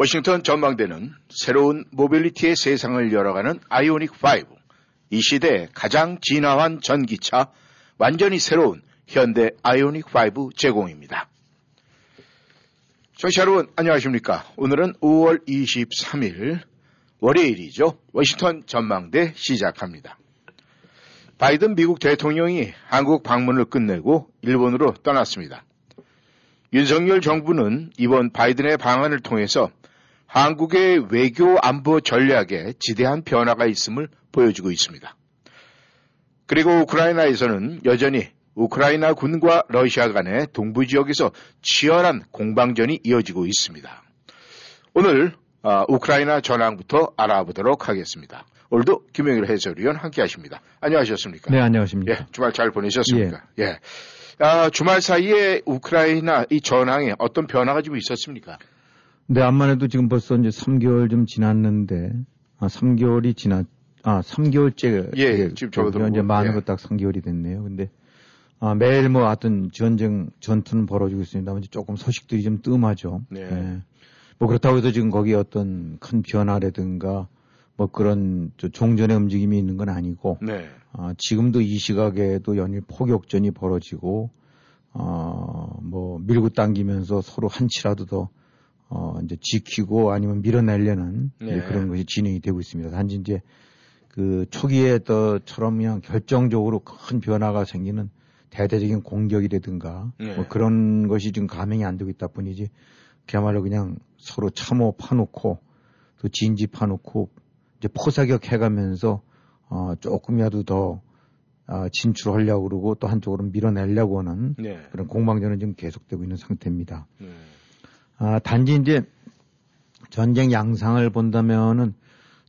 워싱턴 전망대는 새로운 모빌리티의 세상을 열어가는 아이오닉 5, 이 시대의 가장 진화한 전기차, 완전히 새로운 현대 아이오닉 5 제공입니다. 청취자 여러분 안녕하십니까. 오늘은 5월 23일 월요일이죠. 워싱턴 전망대 시작합니다. 바이든 미국 대통령이 한국 방문을 끝내고 일본으로 떠났습니다. 윤석열 정부는 이번 바이든의 방안을 통해서 한국의 외교 안보 전략에 지대한 변화가 있음을 보여주고 있습니다. 그리고 우크라이나에서는 여전히 우크라이나 군과 러시아 간의 동부 지역에서 치열한 공방전이 이어지고 있습니다. 오늘 어, 우크라이나 전황부터 알아보도록 하겠습니다. 오늘도 김영일 해설위원 함께 하십니다. 안녕하셨습니까? 네, 안녕하십니까. 예, 주말 잘 보내셨습니까? 예. 예. 아, 주말 사이에 우크라이나 이 전황에 어떤 변화가 좀 있었습니까? 네, 암만 해도 지금 벌써 이제 3개월 좀 지났는데, 아, 3개월이 지났, 아, 3개월째. 예, 지금 저도 이제 많은 예. 거딱 3개월이 됐네요. 근데, 아, 매일 뭐 하여튼 전쟁, 전투는 벌어지고 있습니다. 이제 조금 소식들이 좀 뜸하죠. 네. 예. 뭐 그렇다고 해서 지금 거기에 어떤 큰 변화라든가 뭐 그런 저 종전의 움직임이 있는 건 아니고, 네. 아, 지금도 이 시각에도 연일 포격전이 벌어지고, 어, 뭐, 밀고 당기면서 서로 한치라도 더, 어, 이제 지키고 아니면 밀어내려는 네. 그런 것이 진행이 되고 있습니다. 단지 이제 그 초기에 또처럼 그냥 결정적으로 큰 변화가 생기는 대대적인 공격이라든가 네. 뭐 그런 것이 지금 감행이 안 되고 있다 뿐이지 그야말로 그냥 서로 참호 파놓고 또 진지 파놓고 이제 포사격 해가면서 어, 조금이라도 더 아, 진출하려고 그러고 또 한쪽으로 밀어내려고 하는 네. 그런 공방전은 지금 계속되고 있는 상태입니다. 네. 아, 단지 이제 전쟁 양상을 본다면은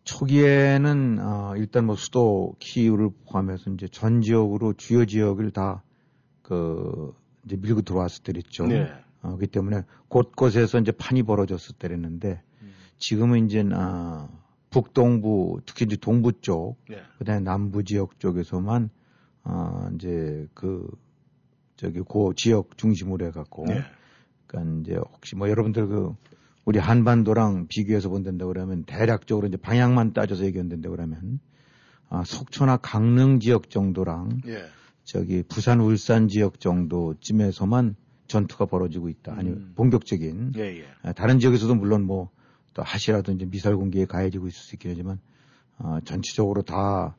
초기에는 아, 일단 뭐 수도 키이우를 포함해서 이제 전 지역으로 주요 지역을 다그 이제 밀고 들어왔을 때랬죠. 네. 어, 그렇기 때문에 곳곳에서 이제 판이 벌어졌을 때랬는데 지금은 이제 아, 북동부 특히 이제 동부 쪽 네. 그다음에 남부 지역 쪽에서만 아, 이제 그 저기 고 지역 중심으로 해갖고 네. 그러니까 이제 혹시 뭐 여러분들 그 우리 한반도랑 비교해서 본다고 그러면 대략적으로 이제 방향만 따져서 얘기한다고 그러면 아, 속초나 강릉 지역 정도랑 예. 저기 부산 울산 지역 정도쯤에서만 전투가 벌어지고 있다. 아니 음. 본격적인 예, 예. 아, 다른 지역에서도 물론 뭐 또 하시라도 이제 미사일 공격에 가해지고 있을 수 있긴 하지만 아, 전체적으로 다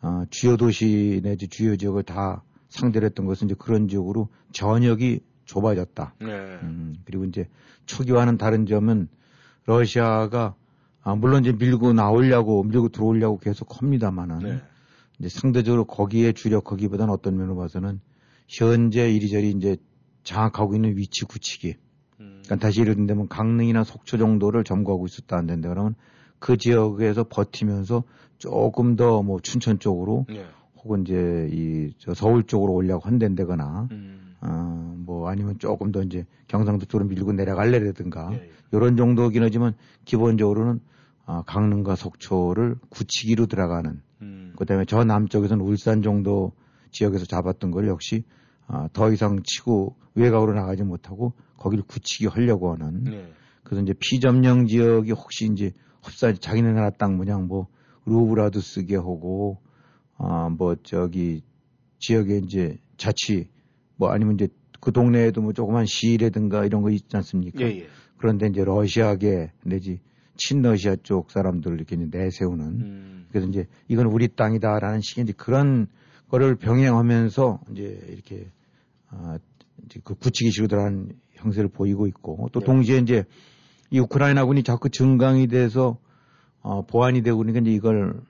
아, 주요 도시 내지 주요 지역을 다 상대를 했던 것은 이제 그런 지역으로 전역이 좁아졌다. 네. 음, 그리고 이제 초기와는 다른 점은 러시아가 아, 물론 이제 밀고 나오려고 밀고 들어오려고 계속 합니다만은 네. 이제 상대적으로 거기에 주력하기보다는 어떤 면으로 봐서는 현재 이리저리 이제 장악하고 있는 위치 굳히기. 음. 그러니까 다시 예를 들면 강릉이나 속초 정도를 점거하고 있었다 안 된다 그러면 그 지역에서 버티면서 조금 더 뭐 춘천 쪽으로 네. 혹은 이제 이 저 서울 쪽으로 오려고 한다거나 음. 어, 뭐 아니면 조금 더 이제 경상도 쪽으로 밀고 내려갈래라든가 예, 예. 이런 정도긴 하지만 기본적으로는 아, 강릉과 속초를 굳히기로 들어가는 음. 그다음에 저 남쪽에서는 울산 정도 지역에서 잡았던 걸 역시 아, 더 이상 치고 외곽으로 나가지 못하고 거기를 굳히기 하려고 하는 네. 그래서 이제 피점령 지역이 혹시 이제 흡사 자기네 나라 땅 모양 뭐 루브라도 쓰게 하고 아뭐 저기 지역에 이제 자치 뭐 아니면 이제 그 동네에도 뭐 조그만 시라든가 이런 거 있지 않습니까? 예, 예. 그런데 이제 러시아계 내지 친러시아 쪽 사람들을 이렇게 내세우는 음. 그래서 이제 이건 우리 땅이다라는 식의 이제 그런 거를 병행하면서 이제 이렇게 아 이제 그 굳히기식으로 들어간 형세를 보이고 있고 또 네. 동시에 이제 이 우크라이나군이 자꾸 증강이 돼서 어 보완이 되고 그러니까 이제 이걸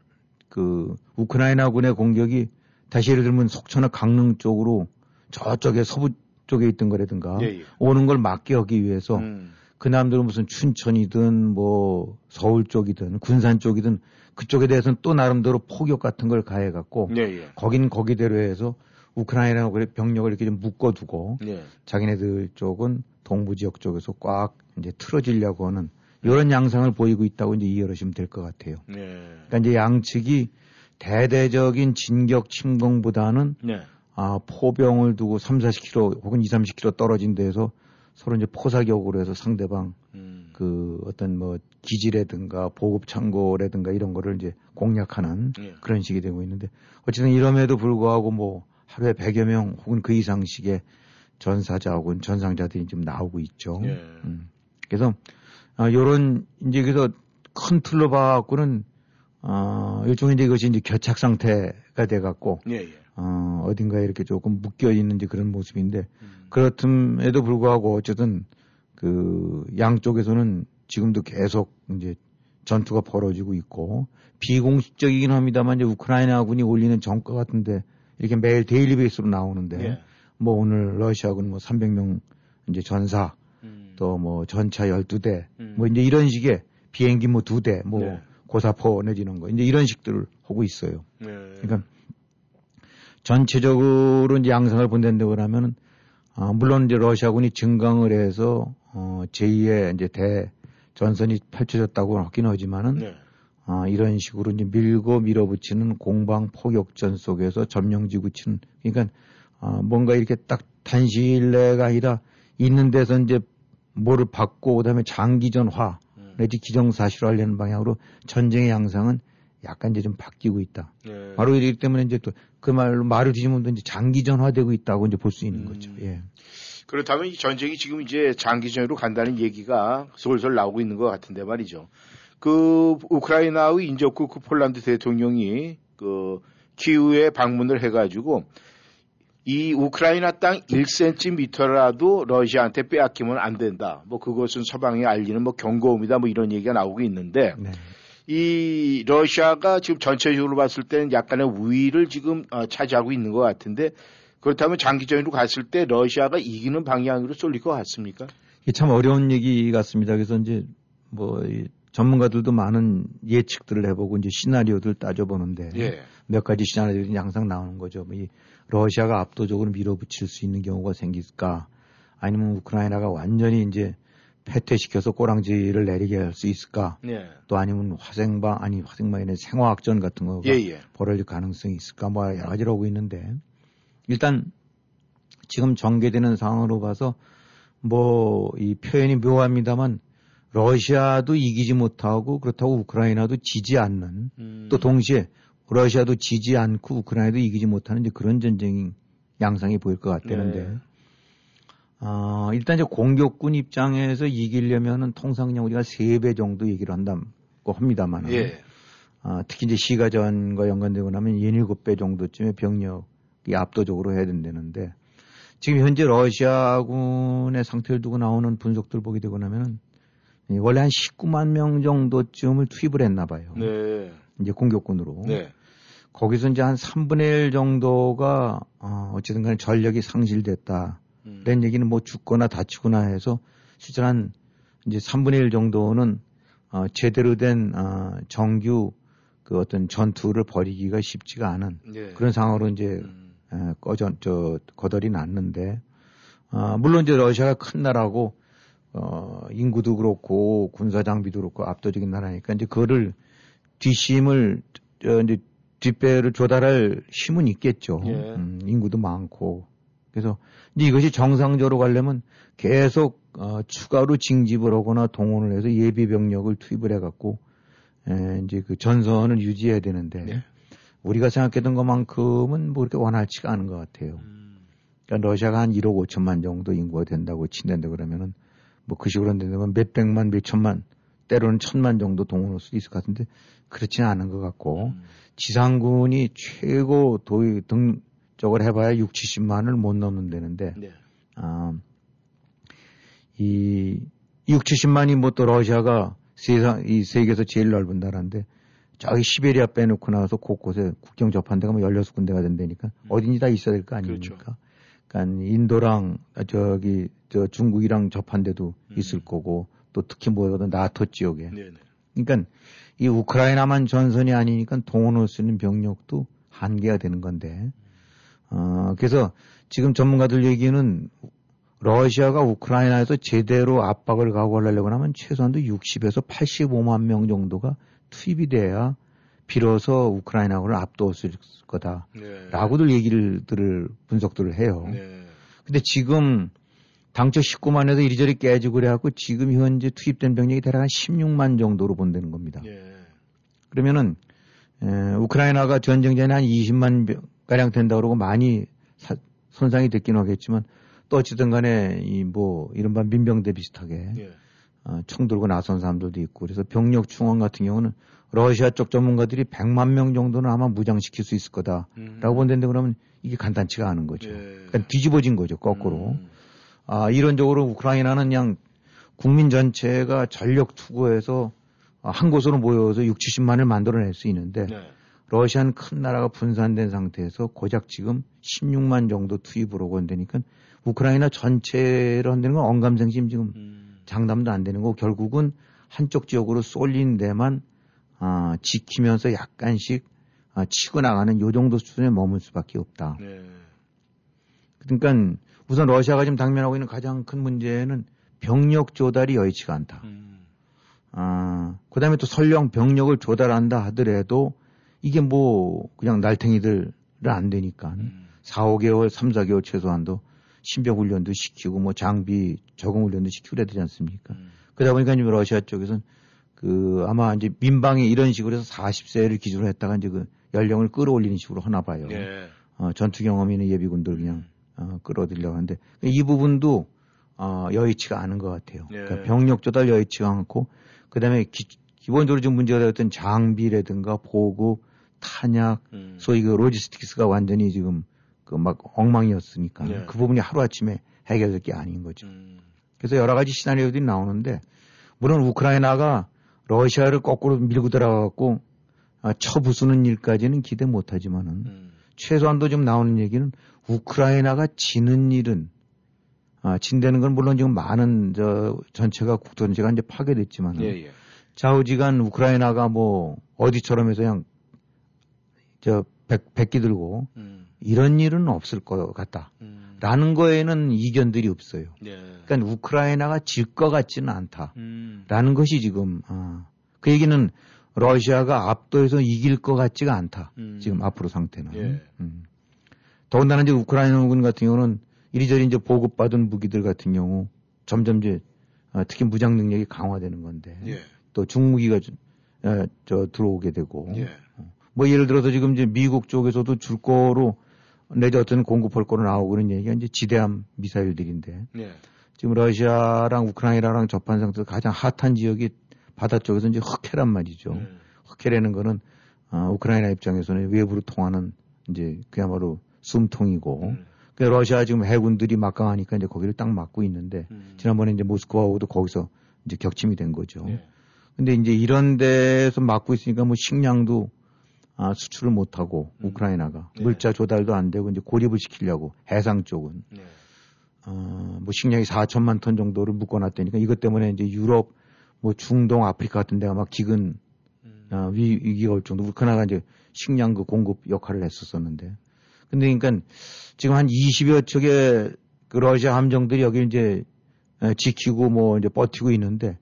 그 우크라이나군의 공격이 다시 예를 들면 속초나 강릉 쪽으로 저쪽에 서부 쪽에 있던 거라든가 예, 예. 오는 걸 막게 하기 위해서 음. 그 남들은 무슨 춘천이든 뭐 서울 쪽이든 군산 쪽이든 그쪽에 대해서는 또 나름대로 포격 같은 걸 가해 갖고 예, 예. 거기는 거기대로 해서 우크라이나 병력을 이렇게 좀 묶어두고 예. 자기네들 쪽은 동부 지역 쪽에서 꽉 이제 틀어지려고 하는 이런 양상을 보이고 있다고 이제 이해하시면 될 것 같아요. 예. 그러니까 이제 양측이 대대적인 진격 침공보다는 네. 아, 포병을 두고 3, 40km 혹은 2, 30km 떨어진 데에서 서로 이제 포사격으로 해서 상대방 음. 그 어떤 뭐 기지라든가 보급 창고라든가 이런 거를 이제 공략하는 예. 그런 식이 되고 있는데 어쨌든 이럼에도 불구하고 뭐 하루에 100여 명 혹은 그 이상씩의 전사자 혹은 전상자들이 좀 나오고 있죠. 예. 음. 그래서 아, 요런 이제 그래서 큰 틀로 봐갖고는 어, 일종의 이제 이것이 이제 겨착 상태가 돼갖고 예, 예. 어, 어딘가에 이렇게 조금 묶여 있는지 그런 모습인데 음. 그렇음에도 불구하고 어쨌든 그 양쪽에서는 지금도 계속 이제 전투가 벌어지고 있고 비공식적이긴 합니다만 이제 우크라이나군이 올리는 정가 같은데 이렇게 매일 데일리 베이스로 나오는데 예. 뭐 오늘 러시아군 뭐 300명 이제 전사 음. 또뭐 전차 12대 음. 뭐 이제 이런 식의 비행기 뭐 두대뭐 네. 고사포 내지는 거 이제 이런 식들을 하고 있어요. 예. 그러니까 전체적으로 이제 양상을 본다고 하면은 아, 물론 이제 러시아군이 증강을 해서 어, 제2의 이제 대 전선이 펼쳐졌다고 하긴 하지만은 네. 아, 이런 식으로 이제 밀고 밀어붙이는 공방 포격전 속에서 점령지구 치는 그러니까 아, 뭔가 이렇게 딱 단시일 내가 아니라 있는 데서 이제 뭐를 받고 그다음에 장기전화 음. 내지 기정사실화하려는 방향으로 전쟁의 양상은 약간 이제 좀 바뀌고 있다. 예. 바로 이기 때문에 이제 또 그 말로 말을 뒤집으면 또 이제 장기전화되고 있다고 이제 볼 수 있는 음. 거죠. 예. 그렇다면 이 전쟁이 지금 이제 장기전으로 간다는 얘기가 솔솔 나오고 있는 것 같은데 말이죠. 그 우크라이나의 인접국 그 폴란드 대통령이 그 키우에 방문을 해가지고 이 우크라이나 땅 1cm라도 러시아한테 빼앗기면 안 된다. 뭐 그것은 서방에 알리는 뭐 경고음이다. 뭐 이런 얘기가 나오고 있는데 네. 이 러시아가 지금 전체적으로 봤을 때는 약간의 우위를 지금 어, 차지하고 있는 것 같은데 그렇다면 장기전으로 갔을 때 러시아가 이기는 방향으로 쏠릴 것 같습니까? 이게 참 어려운 얘기 같습니다. 그래서 이제 뭐이 전문가들도 많은 예측들을 해보고 이제 시나리오들 따져보는데 예. 몇 가지 시나리오들이 항상 나오는 거죠. 뭐이 러시아가 압도적으로 밀어붙일 수 있는 경우가 생길까? 아니면 우크라이나가 완전히 이제 패퇴시켜서 꼬랑지를 내리게 할 수 있을까? 예. 또 아니면 화생방 아니 아니라 생화학전 같은 거가 예, 예. 벌어질 가능성이 있을까? 뭐 여러 가지로 오고 있는데 일단 지금 전개되는 상황으로 봐서 뭐 이 표현이 묘합니다만 러시아도 이기지 못하고 그렇다고 우크라이나도 지지 않는 음. 또 동시에 러시아도 지지 않고 우크라이나도 이기지 못하는 그런 전쟁 양상이 보일 것 같다는데 네. 아, 일단 이제 공격군 입장에서 이기려면은 통상 그냥 우리가 세 배 정도 얘기를 한다고 합니다만 예. 아, 특히 이제 시가전과 연관되고 나면 17배 정도쯤의 병력이 압도적으로 해야 된다는데 지금 현재 러시아군의 상태를 두고 나오는 분석들 보게 되고 나면은 이 원래 한 19만 명 정도쯤을 투입을 했나 봐요. 네. 이제 공격군으로. 네. 거기서 이제 한 3분의 1 정도가 어, 어쨌든 간에 전력이 상실됐다. 음. 이런 얘기는 뭐 죽거나 다치거나 해서 실제로 한 이제 3분의 1 정도는 어, 제대로 된 어, 정규 그 어떤 전투를 벌이기가 쉽지가 않은 예. 그런 상황으로 이제 음. 에, 꺼져 저 거덜이 났는데 어, 물론 이제 러시아가 큰 나라고 어, 인구도 그렇고 군사 장비도 그렇고 압도적인 나라니까 이제 그거를 뒷심을 저 이제 뒷배를 조달할 힘은 있겠죠. 예. 음, 인구도 많고 그래서 이제 이것이 정상적으로 가려면 계속 어, 추가로 징집을 하거나 동원을 해서 예비 병력을 투입을 해갖고 에, 이제 그 전선을 유지해야 되는데 네. 우리가 생각했던 것만큼은 뭐 그렇게 원활치가 않은 것 같아요. 음. 그러니까 러시아가 한 1억 5천만 정도 인구가 된다고 친다는데 그러면은 뭐 그 식으로 된다면 몇 백만, 몇 천만, 때로는 천만 정도 동원할 수 있을 것 같은데 그렇지는 않은 것 같고 음. 지상군이 최고 도의 등 적을 해봐야 6, 70만을 못 넘는다는데 네. 아, 이 6, 70만이 뭐 또 러시아가 세상 이 세계에서 제일 넓은 나라인데 저기 시베리아 빼놓고 나와서 곳곳에 국경 접한 데가 뭐 16군데가 된다니까 음. 어딘지 다 있어야 될 거 아닙니까? 그렇죠. 그러니까 인도랑 아, 저기 저 중국이랑 접한 데도 음. 있을 거고 또 특히 뭐든 나토 지역에. 네네. 그러니까 이 우크라이나만 전선이 아니니까 동원할 수 있는 병력도 한계가 되는 건데. 어, 그래서 지금 전문가들 얘기는 러시아가 우크라이나에서 제대로 압박을 가고하려고 하면 최소한도 60에서 85만 명 정도가 투입이 돼야 비로소 우크라이나를 압도할 수 있을 거다. 네. 라고들 얘기를, 들을, 분석들을 해요. 네. 근데 지금 당초 19만에서 이리저리 깨지고 그래갖고 지금 현재 투입된 병력이 대략 한 16만 정도로 본다는 겁니다. 예. 그러면은 에, 우크라이나가 전쟁 전에 한 20만 병- 가량 된다 그러고 많이 사- 손상이 됐긴 하겠지만 또 어찌든 간에 이 뭐 이른바 민병대 비슷하게 예. 어, 총 들고 나선 사람들도 있고 그래서 병력 충원 같은 경우는 러시아 쪽 전문가들이 100만 명 정도는 아마 무장시킬 수 있을 거다라고 음. 본다는데 그러면 이게 간단치가 않은 거죠. 예. 그러니까 뒤집어진 거죠 거꾸로. 음. 아, 이론적으로 우크라이나는 그냥 국민 전체가 전력 투구해서 아, 한 곳으로 모여서 6, 70만을 만들어낼 수 있는데 네. 러시아는 큰 나라가 분산된 상태에서 고작 지금 16만 정도 투입을 하고 한다니까 우크라이나 전체를 한다는 건 언감생심 지금 음. 장담도 안 되는 거고 결국은 한쪽 지역으로 쏠린 데만 아, 지키면서 약간씩 아, 치고 나가는 요 정도 수준에 머물 수밖에 없다. 네. 그러니까 우선 러시아가 지금 당면하고 있는 가장 큰 문제는 병력 조달이 여의치가 않다. 음. 아, 그 다음에 또 설령 병력을 조달한다 하더라도 이게 뭐 그냥 날탱이들은 안 되니까 음. 4, 5개월, 3, 4개월 최소한도 신병 훈련도 시키고 뭐 장비 적응 훈련도 시키고 그래야 되지 않습니까? 음. 그러다 보니까 지금 러시아 쪽에서는 그 아마 이제 민방위 이런 식으로 해서 40세를 기준으로 했다가 이제 그 연령을 끌어올리는 식으로 하나 봐요. 예. 어, 전투 경험 있는 예비군들 그냥 어, 끌어들이려고 하는데 이 부분도 어, 여의치가 않은 것 같아요. 예. 그러니까 병력 조달 여의치가 않고 그다음에 기, 본적으로 좀 문제가 되었던 장비라든가 보급, 탄약, 음. 소위 그 로지스틱스가 완전히 지금 그 막 엉망이었으니까 예. 그 부분이 하루 아침에 해결될 게 아닌 거죠. 음. 그래서 여러 가지 시나리오들이 나오는데 물론 우크라이나가 러시아를 거꾸로 밀고 들어가갖고 아, 쳐부수는 일까지는 기대 못하지만은 음. 최소한도 지금 나오는 얘기는 우크라이나가 지는 일은 아, 진다는 건 물론 지금 많은 저 전체가 국토 전체가 이제 파괴됐지만 예, 은 예. 좌우지간 우크라이나가 뭐 어디처럼 해서 그냥 저 백, 백기 들고 음. 이런 일은 없을 것 같다. 음. 라는 거에는 이견들이 없어요. 예. 그러니까 우크라이나가 질 것 같지는 않다. 음. 라는 것이 지금 아, 그 얘기는 러시아가 압도해서 이길 것 같지가 않다. 음. 지금 앞으로 상태는. 예. 음. 더군다나 이제 우크라이나군 같은 경우는 이리저리 이제 보급받은 무기들 같은 경우 점점 이제 아, 특히 무장 능력이 강화되는 건데 예. 또 중무기가 저, 어, 저 들어오게 되고 예. 뭐 예를 들어서 지금 이제 미국 쪽에서도 줄 거로 내지 어떤 공급할 거로 나오고 그런 얘기가 이제 지대함 미사일들인데 예. 지금 러시아랑 우크라이나랑 접한 상태에서 가장 핫한 지역이 바다 쪽에서 이제 흑해란 말이죠. 음. 흑해라는 거는 어, 우크라이나 입장에서는 외부로 통하는 이제 그야말로 숨통이고 음. 그 러시아 지금 해군들이 막강하니까 이제 거기를 딱 막고 있는데 음. 지난번에 이제 모스크바하고도 거기서 이제 격침이 된 거죠. 예. 근데 이제 이런 데서 막고 있으니까 뭐 식량도 아, 수출을 못 하고 음. 우크라이나가 네. 물자 조달도 안 되고 이제 고립을 시키려고 해상 쪽은 예. 어, 뭐 식량이 4천만 톤 정도를 묶어놨다니까 이것 때문에 이제 유럽, 뭐 중동, 아프리카 같은 데가 막 기근 음. 어, 위, 위기가 올 정도 우크라이나가 이제 식량 그 공급 역할을 했었었는데 근데 그러니까 지금 한 20여 척의 그 러시아 함정들이 여기 이제 에, 지키고 뭐 이제 버티고 있는데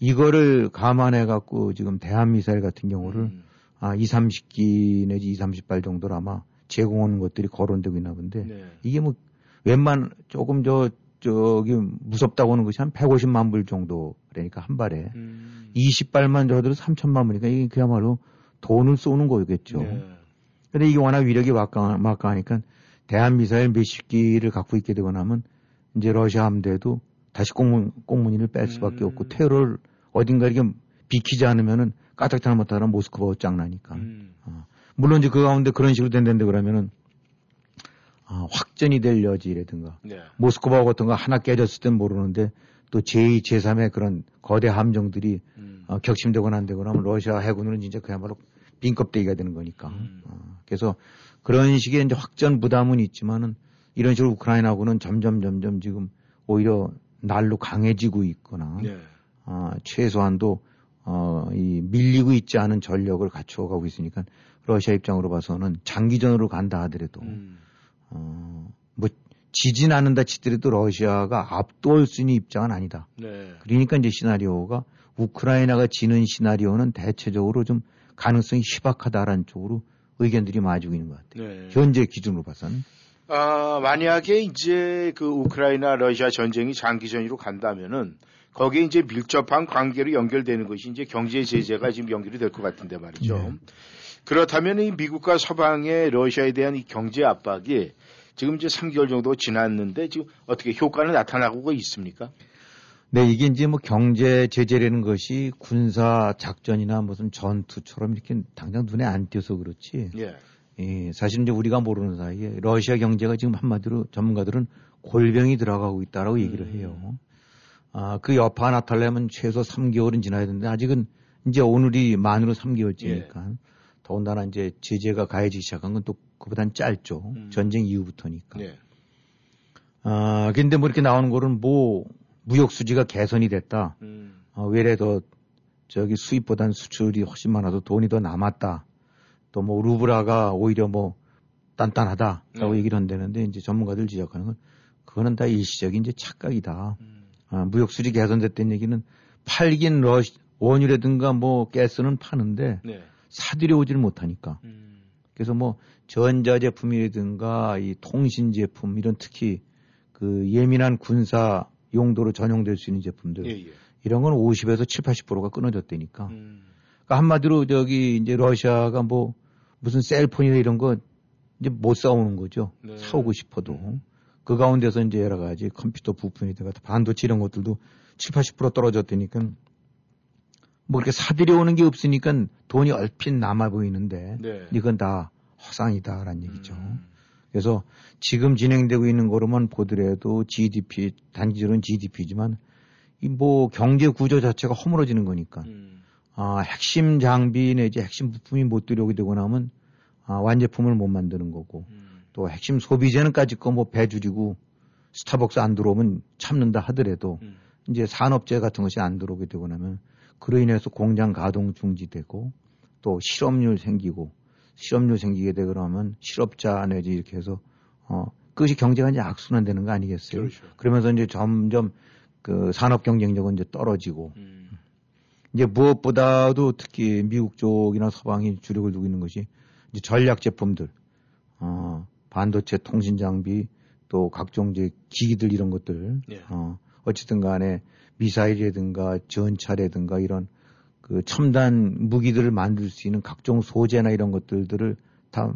이거를 감안해 갖고 지금 대한 미사일 같은 경우를 음. 아, 2, 30기 내지 2, 30발 정도를 아마 제공하는 것들이 거론되고 있나 본데 네. 이게 뭐 웬만 조금 저 저기 무섭다고 하는 것이 한 150만 불 정도 그러니까 한 발에 음. 20발만 저들은 3천만 불이니까 이게 그야말로 돈을 쏘는 거겠죠. 네. 근데 이게 워낙 위력이 막강, 막강하니까 대한 미사일 몇십 기를 갖고 있게 되고 나면 이제 러시아 함대도 다시 공문, 공문인을 뺄 수밖에 음. 없고 테러를 어딘가 이렇게 비키지 않으면은 까딱 잘못하면 모스크바가 짱나니까. 음. 물론 이제 그 가운데 그런 식으로 된다는데 그러면은 아, 확전이 될 여지라든가 네. 모스크바 같은 거 하나 깨졌을 땐 모르는데 또 제2, 제3의 그런 거대 함정들이 음. 어, 격침되거나 안 되거나 하면 러시아 해군은 진짜 그야말로 빈껍데기가 되는 거니까. 음. 어, 그래서 그런 식의 이제 확전 부담은 있지만은 이런 식으로 우크라이나하고는 점점 점점 지금 오히려 날로 강해지고 있거나 네. 아, 최소한도 어, 이 밀리고 있지 않은 전력을 갖추어 가고 있으니까 러시아 입장으로 봐서는 장기전으로 간다 하더라도 음. 어, 뭐 지진 않는다 치더라도 러시아가 압도할 수 있는 입장은 아니다. 네. 그러니까 이제 시나리오가 우크라이나가 지는 시나리오는 대체적으로 좀 가능성이 희박하다라는 쪽으로 의견들이 많아지고 있는 것 같아요. 네. 현재 기준으로 봐서는. 아, 만약에 이제 그 우크라이나 러시아 전쟁이 장기전으로 간다면은 거기에 이제 밀접한 관계로 연결되는 것이 이제 경제 제재가 지금 연결이 될 것 같은데 말이죠. 네. 그렇다면 이 미국과 서방의 러시아에 대한 이 경제 압박이 지금 이제 3개월 정도 지났는데 지금 어떻게 효과는 나타나고 있습니까? 네, 이게 이제 뭐 경제 제재라는 것이 군사 작전이나 무슨 전투처럼 이렇게 당장 눈에 안 띄어서 그렇지. 예. 예, 사실 이제 우리가 모르는 사이에 러시아 경제가 지금 한마디로 전문가들은 골병이 들어가고 있다라고 얘기를 음. 해요. 아, 그 여파가 나타나려면 최소 3개월은 지나야 되는데 아직은 이제 오늘이 만으로 3개월째니까 예. 더군다나 이제 제재가 가해지기 시작한 건 또 그보단 짧죠. 음. 전쟁 이후부터니까. 네. 아, 근데 뭐 이렇게 나오는 거는 뭐 무역 수지가 개선이 됐다. 음. 어, 외래 더 저기 수입보단 수출이 훨씬 많아서 돈이 더 남았다. 또 뭐 루브라가 오히려 뭐 단단하다라고 네. 얘기를 한다는데 이제 전문가들 지적하는 건 그거는 다 일시적인 이제 착각이다. 음. 아, 무역 수지 개선됐다는 얘기는 팔긴 러시 원유라든가 뭐 가스는 파는데 네. 사들여 오질 못하니까. 음. 그래서 뭐 전자 제품이라든가 이 통신 제품 이런 특히 그 예민한 군사 용도로 전용될 수 있는 제품들 예, 예. 이런 건 50에서 7, 80%가 끊어졌다니까. 음. 그러니까 한마디로 저기 이제 러시아가 뭐 무슨 셀폰이나 이런 거 이제 못 사오는 거죠. 네. 사오고 싶어도. 그 가운데서 이제 여러 가지 컴퓨터 부품이든가 반도체 이런 것들도 7, 80% 떨어졌다니까 뭐 이렇게 사들여 오는 게 없으니까 돈이 얼핏 남아 보이는데 네. 이건 다 허상이다라는 얘기죠. 음. 그래서 지금 진행되고 있는 거로만 보더라도 GDP 단기적으로는 GDP지만 이 뭐 경제 구조 자체가 허물어지는 거니까 음. 아, 핵심 장비 내지 핵심 부품이 못 들어오게 되고 나면 아, 완제품을 못 만드는 거고 음. 또 핵심 소비재는까지 거뭐 배줄이고 스타벅스 안 들어오면 참는다 하더라도 음. 이제 산업재 같은 것이 안 들어오게 되고 나면 그로 인해서 공장 가동 중지되고 또 실업률 생기고 실업률 생기게 되고 나면 실업자 내지 이렇게 해서 어 그것이 경제가 이제 악순환되는 거 아니겠어요? 그렇죠. 그러면서 이제 점점 그 산업 경쟁력은 이제 떨어지고 음. 이제 무엇보다도 특히 미국 쪽이나 서방이 주력을 두고 있는 것이 이제 전략 제품들, 어, 반도체 통신 장비 또 각종 이제 기기들 이런 것들, 예. 어, 어쨌든 간에 미사일이라든가 전차라든가 이런 그 첨단 무기들을 만들 수 있는 각종 소재나 이런 것들들을 다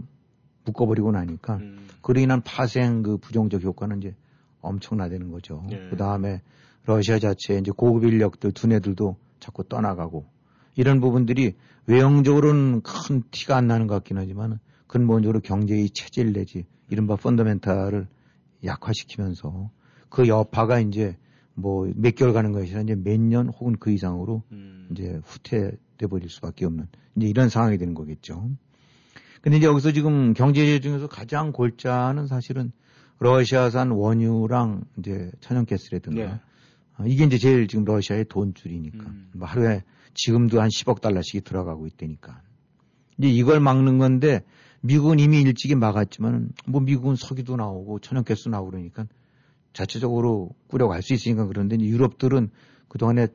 묶어버리고 나니까 음. 그로 인한 파생 그 부정적 효과는 이제 엄청나다는 거죠. 예. 그 다음에 러시아 자체 이제 고급 인력들 두뇌들도 자꾸 떠나가고 이런 부분들이 외형적으로는 큰 티가 안 나는 것 같긴 하지만 근본적으로 경제의 체질 내지 이른바 펀더멘탈을 약화시키면서 그 여파가 이제 뭐 몇 개월 가는 것이 아니라 이제 몇 년 혹은 그 이상으로 음. 이제 후퇴돼 버릴 수밖에 없는 이제 이런 상황이 되는 거겠죠. 근데 이제 여기서 지금 경제 중에서 가장 골자는 사실은 러시아산 원유랑 이제 천연가스라든가 네. 아, 이게 이제 제일 지금 러시아의 돈줄이니까 음. 뭐 하루에 지금도 한 10억 달러씩이 들어가고 있다니까. 이제 이걸 막는 건데 미국은 이미 일찍이 막았지만 뭐 미국은 석유도 나오고 천연가스 나오고 그러니까 자체적으로 꾸려갈 수 있으니까 그런데 유럽들은 그동안에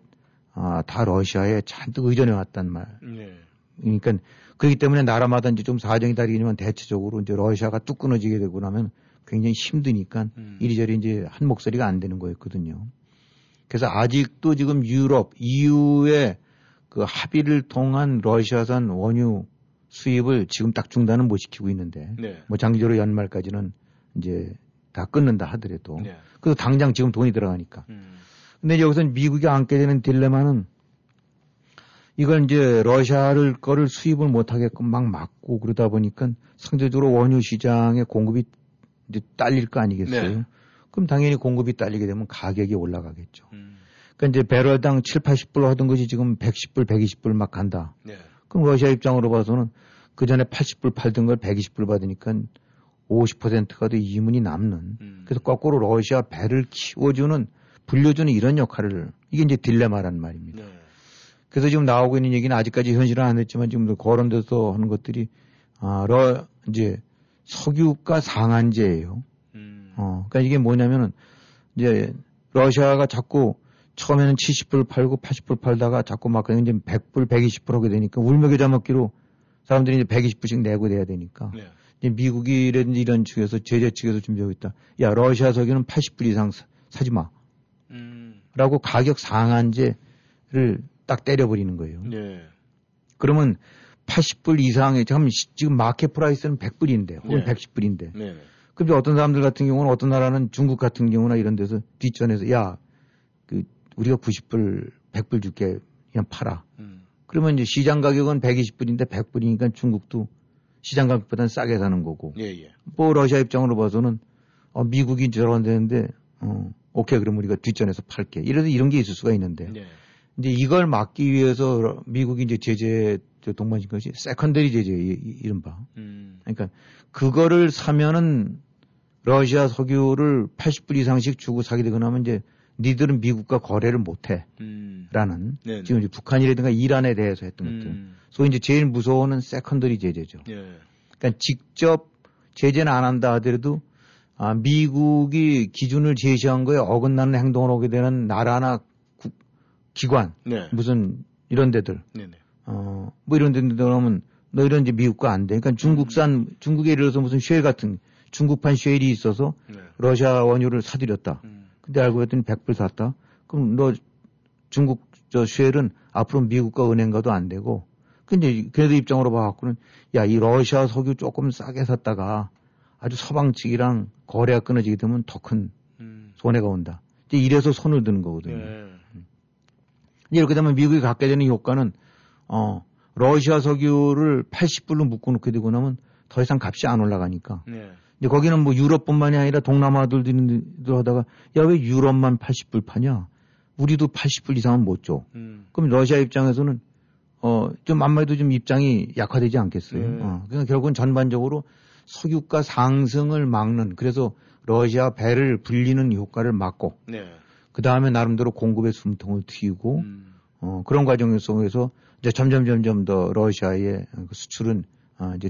아, 다 러시아에 잔뜩 의존해 왔단 말. 네. 그러니까 그렇기 때문에 나라마다 이제 좀 사정이 다르지만 대체적으로 이제 러시아가 뚝 끊어지게 되고 나면 굉장히 힘드니까 음. 이리저리 이제 한 목소리가 안 되는 거였거든요. 그래서 아직도 지금 유럽, EU의 그 합의를 통한 러시아산 원유 수입을 지금 딱 중단은 못 시키고 있는데 네. 뭐 장기적으로 연말까지는 이제 다 끊는다 하더라도 네. 그래서 당장 지금 돈이 들어가니까 음. 근데 여기서 미국이 안게 되는 딜레마는 이걸 이제 러시아를 거를 수입을 못 하게끔 막 막고 그러다 보니까 상대적으로 원유 시장의 공급이 이제 딸릴 거 아니겠어요? 네. 그럼 당연히 공급이 딸리게 되면 가격이 올라가겠죠. 음. 그러니까 이제 배럴당 7, 80불 하던 것이 지금 110불, 120불 막 간다. 네. 그럼 러시아 입장으로 봐서는 그 전에 80불 팔던 걸 120불 받으니까 50%가 더 이문이 남는 음. 그래서 거꾸로 러시아 배를 키워주는 불려주는 이런 역할을 이게 이제 딜레마란 말입니다. 네. 그래서 지금 나오고 있는 얘기는 아직까지 현실은 안 됐지만 지금 거론돼서 하는 것들이 아, 러 이제 석유가 상한제예요. 음. 어, 그러니까 이게 뭐냐면은 이제 러시아가 자꾸 처음에는 70불 팔고 80불 팔다가 자꾸 막 그냥 이제 100불, 120불 하게 되니까 울먹여 잡먹기로 사람들이 이제 120불씩 내고 돼야 되니까 네. 이제 미국이라든지 이런 측에서 제재 측에서 준비하고 있다. 야 러시아 석유는 80불 이상 사, 사지 마. 음. 라고 가격 상한제를 딱 때려버리는 거예요. 네. 그러면 80불 이상의 지금 지금 market price는 100불인데 혹은 네. 110불인데 네. 근데 어떤 사람들 같은 경우는 어떤 나라는 중국 같은 경우나 이런 데서 뒷전에서 야, 그 우리가 90불, 100불 줄게 그냥 팔아. 음. 그러면 이제 시장 가격은 120불인데 100불이니까 중국도 시장 가격보다는 싸게 사는 거고. 예, 예. 뭐 러시아 입장으로 봐서는 어, 미국이 저런 데는데 어, 오케이 그럼 우리가 뒷전에서 팔게. 이래도 이런 게 있을 수가 있는데 네. 이제 이걸 막기 위해서 미국이 이제 제재 저 동반신 것이 secondary 제재 이른바. 음. 그러니까 그거를 사면은 러시아 석유를 80불 이상씩 주고 사게 되거나 하면 이제 니들은 미국과 거래를 못해라는 음. 네. 지금 이제 북한이라든가 이란에 대해서 했던 것들. 음. 소위 이제 제일 무서워하는 secondary 제재죠. 예. 그러니까 직접 제재는 안 한다 하더라도 아, 미국이 기준을 제시한 거에 어긋나는 행동을 하게 되는 나라나 국- 기관 네. 무슨 이런 데들 네, 네. 어, 뭐 이런 데 들어가면 너 이런 이제 미국과 안 돼. 그러니까 중국산, 중국에 예를 들어서 무슨 쉘 같은 중국판 쉘이 있어서 네. 러시아 원유를 사들였다. 음. 근데 알고 봤더니 100불 샀다. 그럼 너 중국 저 쉘은 앞으로 미국과 은행가도 안 되고 근데 걔네들 입장으로 봐갖고는 야, 이 러시아 석유 조금 싸게 샀다가 아주 서방 측이랑 거래가 끊어지게 되면 더큰 음. 손해가 온다. 이제 이래서 손을 드는 거거든요. 네. 이제 이렇게 되면 미국이 갖게 되는 효과는 어 러시아 석유를 80불로 묶어놓게 되고 나면 더 이상 값이 안 올라가니까 네. 이제 거기는 뭐 유럽뿐만이 아니라 동남아들도 하다가 야 왜 유럽만 80불 파냐 우리도 80불 이상은 못 줘. 음. 그럼 러시아 입장에서는 어좀 아무래도 좀 입장이 약화되지 않겠어요. 네. 어, 그러니까 결국은 전반적으로 석유가 상승을 막는 그래서 러시아 배를 불리는 효과를 막고 네. 그 다음에 나름대로 공급의 숨통을 틔우고 음. 어, 그런 과정 속에서 이제 점점 점점 더 러시아의 그 수출은 아, 이제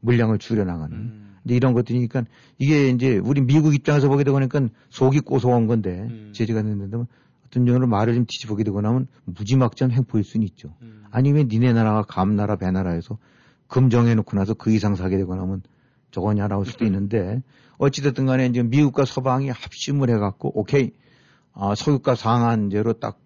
물량을 줄여나가는 음. 이제 이런 것들이니까 이게 이제 우리 미국 입장에서 보게 되고 나니까 속이 고소한 건데 음. 제재가 됐는데 어떤 경우는 말을 좀 뒤집어보게 되고 나면 무지막지한 횡포일 수는 있죠. 음. 아니면 니네 나라가 감나라 배나라에서 금정해놓고 나서 그 이상 사게 되고 나면 저거냐 나올 수도 있는데 어찌됐든 간에 이제 미국과 서방이 합심을 해갖고 오케이 아, 석유가 상한제로 딱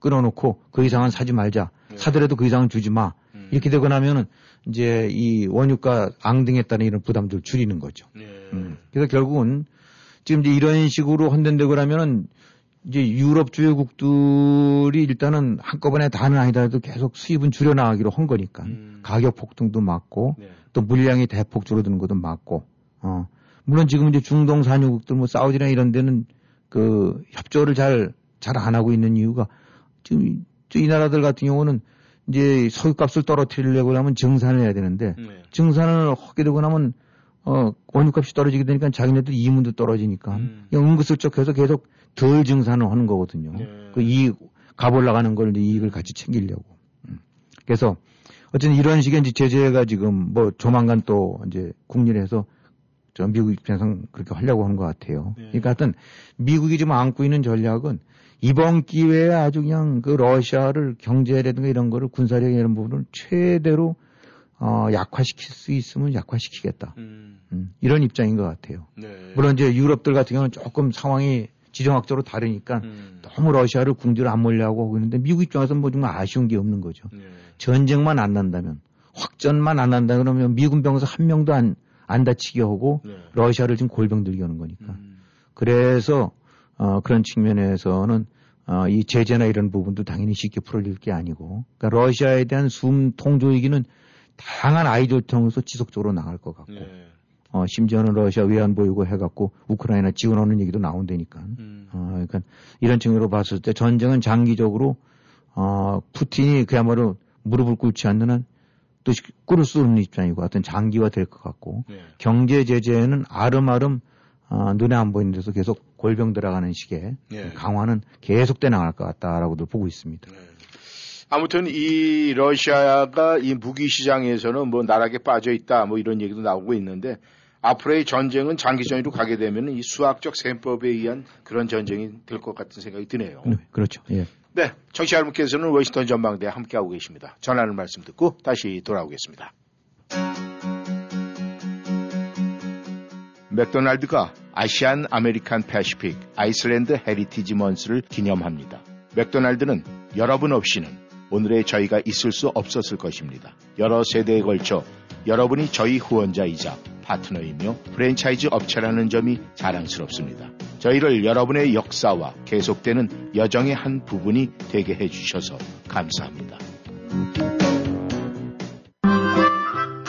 끊어놓고 그 이상은 사지 말자. 네. 사더라도 그 이상은 주지 마. 음. 이렇게 되고 나면은 이제 이 원유가 앙등했다는 이런 부담들을 줄이는 거죠. 네. 음. 그래서 결국은 지금 이제 이런 식으로 헌된되고 나면은 이제 유럽 주요국들이 일단은 한꺼번에 다는 아니더라도 계속 수입은 줄여나가기로 한 거니까 음. 가격 폭등도 막고 네. 또 물량이 대폭 줄어드는 것도 막고 어 물론 지금 이제 중동 산유국들 뭐 사우디나 이런 데는 그 협조를 잘 잘 안 하고 있는 이유가 지금 이 나라들 같은 경우는 이제 석유값을 떨어뜨리려고 하면 증산을 해야 되는데 네. 증산을 하게 되고 나면 어 원유값이 떨어지게 되니까 자기네들 이문도 떨어지니까 음. 은근슬쩍 해서 계속 덜 증산을 하는 거거든요. 네. 그 이익 값 올라가는 걸 이익을 같이 챙기려고. 음. 그래서 어쨌든 이런 식의 이제 제재가 지금 뭐 조만간 또 이제 국리해서 저 미국 입장에서는 그렇게 하려고 하는 것 같아요. 네. 그러니까 하여튼 미국이 지금 안고 있는 전략은 이번 기회에 아주 그냥 그 러시아를 경제라든가 이런 거를 군사력 이런 부분을 최대로 어, 약화시킬 수 있으면 약화시키겠다. 음. 음, 이런 입장인 것 같아요. 네. 물론 이제 유럽들 같은 경우는 조금 상황이 지정학적으로 다르니까 음. 너무 러시아를 궁지를 안 몰려고 하고 있는데 미국 입장에서는 뭐 정말 아쉬운 게 없는 거죠. 네. 전쟁만 안 난다면 확전만 안 난다 그러면 미군 병사 한 명도 안, 안 다치게 하고 네. 러시아를 지금 골병 들게 하는 거니까. 음. 그래서 어, 그런 측면에서는 어, 이 제재나 이런 부분도 당연히 쉽게 풀어질 게 아니고 그러니까 러시아에 대한 숨 통 조이기는 다양한 아이디어를 통해서 지속적으로 나갈 것 같고 네. 어, 심지어는 러시아 외환 보유고 해갖고 우크라이나 지원하는 얘기도 나온다니까. 음. 어, 그러니까 이런 측면으로 봤을 때 전쟁은 장기적으로 어, 푸틴이 그야말로 무릎을 꿇지 않는 한또 꾸를 수 있는 입장이고 어떤 장기화 될 것 같고 네. 경제 제재는 아름아름 어, 눈에 안 보이는 데서 계속 골병 들어가는 식의 네. 강화는 계속돼 나갈 것 같다라고도 보고 있습니다. 네. 아무튼 이 러시아가 이 무기 시장에서는 뭐 나락에 빠져 있다 뭐 이런 얘기도 나오고 있는데 앞으로의 전쟁은 장기전으로 가게 되면 이 수학적 셈법에 의한 그런 전쟁이 될 것 같은 생각이 드네요. 네, 그렇죠. 예. 네, 청취자 여러분께서는 워싱턴 전망대에 함께하고 계십니다. 전하는 말씀 듣고 다시 돌아오겠습니다. 맥도날드가 Asian American Pacific Islander Heritage Month를 기념합니다. 맥도날드는 여러분 없이는 오늘의 저희가 있을 수 없었을 것입니다. 여러 세대에 걸쳐 여러분이 저희 후원자이자 파트너이며 프랜차이즈 업체라는 점이 자랑스럽습니다. 저희를 여러분의 역사와 계속되는 여정의 한 부분이 되게 해주셔서 감사합니다.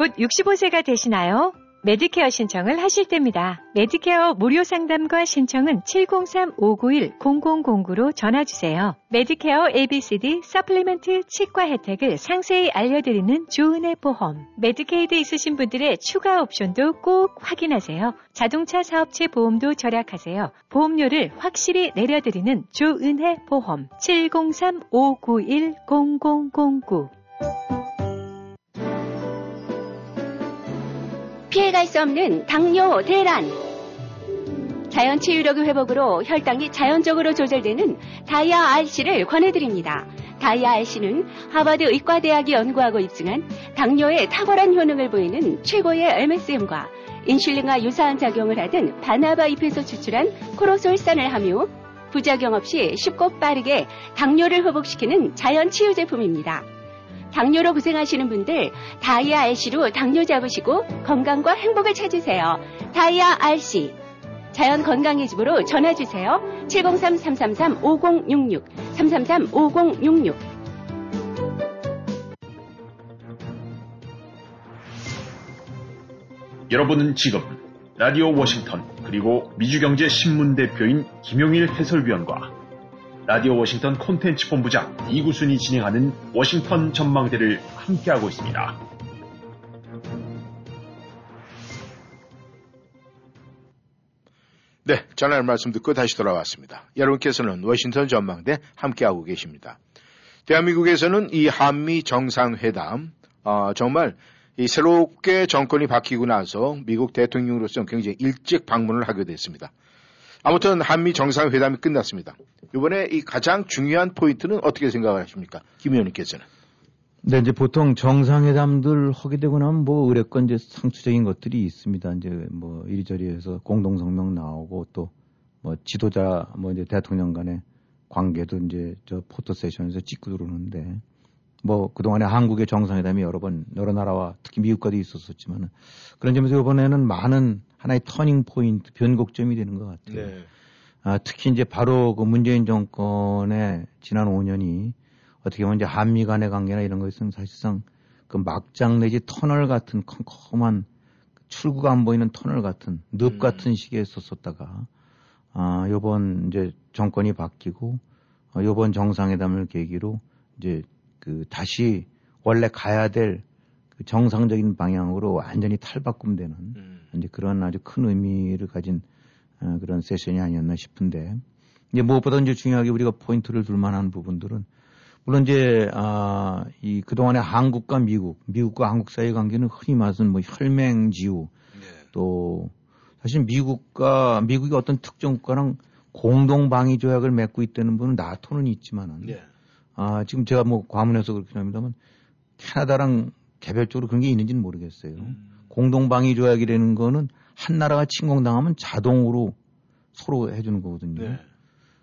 곧 65세가 되시나요? 메디케어 신청을 하실 때입니다. 메디케어 무료 상담과 신청은 703-591-0009로 전화주세요. 메디케어 ABCD supplement 치과 혜택을 상세히 알려드리는 조은혜 보험. 메디케이드 있으신 분들의 추가 옵션도 꼭 확인하세요. 자동차 사업체 보험도 절약하세요. 보험료를 확실히 내려드리는 조은혜 보험. 703-591-0009 피해갈 수 없는 당뇨 대란. 자연 치유력의 회복으로 혈당이 자연적으로 조절되는 다이아 RC를 권해드립니다. 다이아 RC는 하버드 의과대학이 연구하고 입증한 당뇨에 탁월한 효능을 보이는 최고의 MSM과 인슐린과 유사한 작용을 하던 바나바 잎에서 추출한 코로솔산을 함유, 부작용 없이 쉽고 빠르게 당뇨를 회복시키는 자연 치유 제품입니다. 당뇨로 고생하시는 분들 다이아 RC로 당뇨 잡으시고 건강과 행복을 찾으세요. 다이아 RC 자연 건강의 집으로 전화 주세요. 703-333-5066 333-5066 여러분은 지금 라디오 워싱턴 그리고 미주경제 신문 대표인 김용일 해설위원과 라디오 워싱턴 콘텐츠 본부장 이구순이 진행하는 워싱턴 전망대를 함께하고 있습니다. 네, 전할 말씀 듣고 다시 돌아왔습니다. 여러분께서는 워싱턴 전망대 함께하고 계십니다. 대한민국에서는 이 한미 정상회담 어, 정말 이 새롭게 정권이 바뀌고 나서 미국 대통령으로서 굉장히 일찍 방문을 하게 됐습니다. 아무튼 한미 정상회담이 끝났습니다. 이번에 이 가장 중요한 포인트는 어떻게 생각하십니까? 김 의원님께서는. 근데 이제 보통 정상회담들 하게 되고 나면 뭐 의뢰권 이제 상투적인 것들이 있습니다. 이제 뭐 이리저리 해서 공동성명 나오고 또 뭐 지도자 뭐 이제 대통령 간의 관계도 이제 저 포토 세션에서 찍고 들어오는데 뭐 그동안에 한국의 정상회담이 여러 번 여러 나라와 특히 미국과도 있었었지만 그런 점에서 이번에는 많은 하나의 터닝 포인트 변곡점이 되는 것 같아요. 아, 특히 이제 바로 그 문재인 정권의 지난 5년이 어떻게 보면 이제 한미 간의 관계나 이런 것은 사실상 그 막장 내지 터널 같은 컴컴한 출구가 안 보이는 터널 같은 늪 음. 같은 시기에 있었다가 아, 요번 이제 정권이 바뀌고 어, 요번 정상회담을 계기로 이제 그 다시 원래 가야 될그 정상적인 방향으로 완전히 탈바꿈되는 음. 이제 그런 아주 큰 의미를 가진 어, 그런 세션이 아니었나 싶은데 이제 무엇보다 이제 중요하게 우리가 포인트를 둘 만한 부분들은 물론 이제 아, 이 그동안의 한국과 미국, 미국과 한국 사이의 관계는 흔히 말하는 뭐 혈맹지우 또 사실 미국과 미국이 어떤 특정 국가랑 공동 방위 조약을 맺고 있다는 분은 나토는 있지만은 네. 아, 지금 제가 뭐 과문해서 그렇긴 합니다만 캐나다랑 개별적으로 그런 게 있는지는 모르겠어요. 공동 방위 조약이라는 거는 한 나라가 침공당하면 자동으로 서로 해주는 거거든요. 네.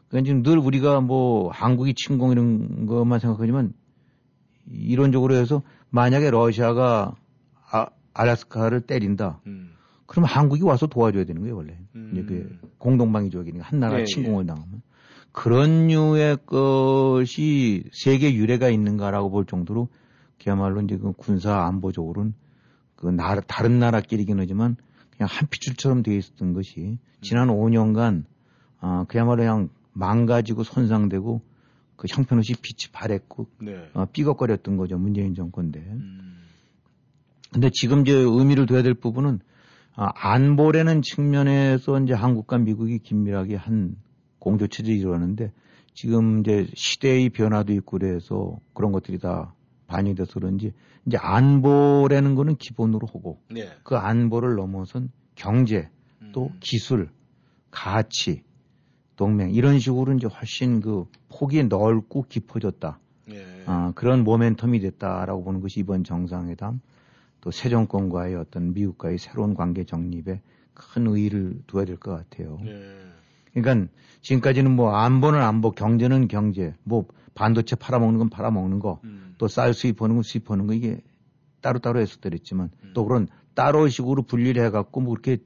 그러니까 지금 늘 우리가 뭐 한국이 침공 이런 것만 생각하지만 이론적으로 해서 만약에 러시아가 아, 알라스카를 때린다. 음. 그러면 한국이 와서 도와줘야 되는 거예요, 원래. 음. 이제 그 공동방위적이니까 한 나라 예, 침공을 당하면. 그런 류의 것이 세계 유래가 있는가라고 볼 정도로 그야말로 이제 그 군사 안보적으로는 그 나라, 다른 나라끼리긴 하지만 그냥 한 핏줄처럼 되어 있었던 것이 지난 5년간 아, 그야말로 그냥 망가지고 손상되고 그 형편없이 빛이 바랬고 네. 어, 삐걱거렸던 거죠 문재인 정권 때. 음. 근데 지금 이제 의미를 둬야 될 부분은 아, 안보라는 측면에서 이제 한국과 미국이 긴밀하게 한 공조 체제를 이루었는데 지금 이제 시대의 변화도 있고 그래서 그런 것들이 다 반영돼서 그런지 이제 안보라는 거는 기본으로 하고 네. 그 안보를 넘어선 경제 또 음. 기술 가치 동맹 이런 식으로 이제 훨씬 그 폭이 넓고 깊어졌다. 네. 아, 그런 모멘텀이 됐다라고 보는 것이 이번 정상회담 또 새 정권과의 어떤 미국과의 새로운 관계 정립에 큰 의의를 두어야 될 것 같아요. 네. 그러니까 지금까지는 뭐 안보는 안보, 경제는 경제, 뭐 반도체 팔아먹는 건 팔아먹는 거, 음. 또쌀 수입하는 건 수입하는 거 이게 따로따로 했었더랬지만 음. 또 그런 따로 식으로 분리를 해갖고 뭐 그렇게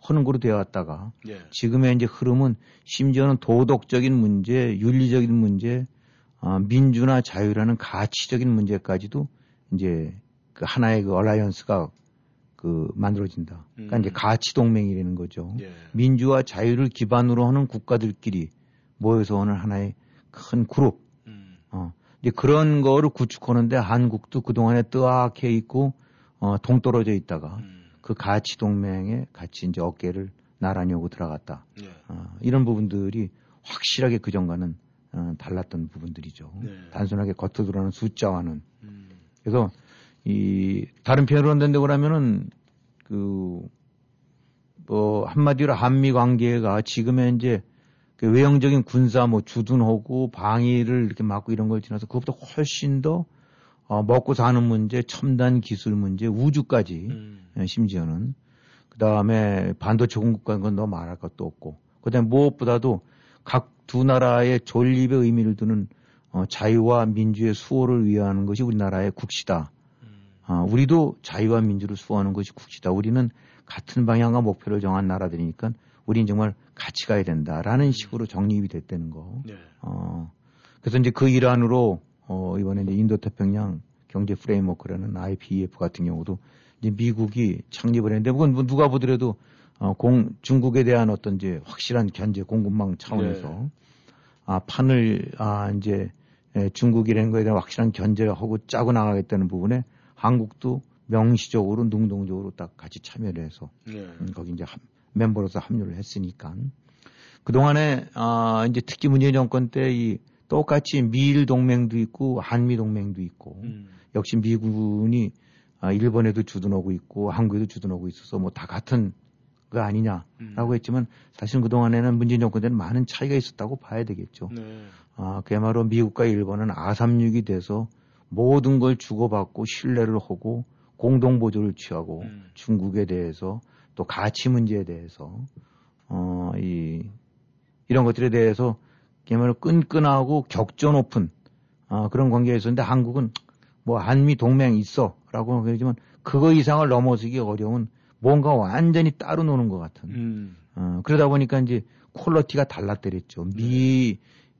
하는 거로 되어 왔다가 네. 지금의 이제 흐름은 심지어는 도덕적인 문제, 윤리적인 문제, 아, 민주나 자유라는 가치적인 문제까지도 이제 그 하나의 그 얼라이언스가 그 만들어진다. 그러니까 음. 이제 가치 동맹이라는 거죠. 예. 민주와 자유를 기반으로 하는 국가들끼리 모여서 오는 하나의 큰 그룹. 이제 그런 거를 구축하는데 한국도 그동안에 뜨악해 있고 어, 동떨어져 있다가 음. 그 가치 동맹에 같이 이제 어깨를 나란히 오고 들어갔다. 네. 어, 이런 부분들이 확실하게 그전과는 어, 달랐던 부분들이죠. 네. 단순하게 겉으로 드러나는 숫자와는. 음. 그래서 이 다른 표현으로 한다고 그러면은 그 뭐 한마디로 한미 관계가 지금의 이제 그 외형적인 군사 뭐 주둔하고 방위를 이렇게 막고 이런 걸 지나서 그것보다 훨씬 더 어, 먹고 사는 문제, 첨단 기술 문제, 우주까지 음. 예, 심지어는 그 다음에 반도체 공급과는 건 너무 말할 것도 없고 그다음에 무엇보다도 각 두 나라의 존립의 의미를 두는 어, 자유와 민주의 수호를 위하는 것이 우리나라의 국시다. 음. 어, 우리도 자유와 민주를 수호하는 것이 국시다. 우리는 같은 방향과 목표를 정한 나라들이니까 우리는 정말 같이 가야 된다라는 식으로 정립이 됐다는 거. 네. 어, 그래서 이제 그 일환으로 어, 이번에 이제 인도 태평양 경제 프레임워크라는 IPEF 같은 경우도 이제 미국이 창립을 했는데 그건 뭐 누가 보더라도 어, 공, 중국에 대한 어떤 이제 확실한 견제 공급망 차원에서 네. 아, 판을 아, 이제 에, 중국이라는 거에 대한 확실한 견제를 하고 짜고 나가겠다는 부분에 한국도 명시적으로 능동적으로 딱 같이 참여를 해서 네. 음, 거기 이제 합- 멤버로서 합류를 했으니까 그동안에 아 이제 특히 문재인 정권 때 이 똑같이 미일 동맹도 있고 한미 동맹도 있고 음. 역시 미군이 아 일본에도 주둔하고 있고 한국에도 주둔하고 있어서 뭐 다 같은 거 아니냐라고 음. 했지만 사실 그동안에는 문재인 정권 때는 많은 차이가 있었다고 봐야 되겠죠. 네. 아, 그야말로 미국과 일본은 아삼육이 돼서 모든 걸 주고받고 신뢰를 하고 공동보조를 취하고 음. 중국에 대해서 또 가치 문제에 대해서 어, 이, 이런 것들에 대해서 그야말로 끈끈하고 격조 높은 아, 그런 관계에 있었는데 한국은 뭐 한미 동맹 있어 라고 그러지만 그거 이상을 넘어서기 어려운 뭔가 완전히 따로 노는 것 같은 음. 어, 그러다 보니까 이제 퀄러티가 달랐더랬죠. 미,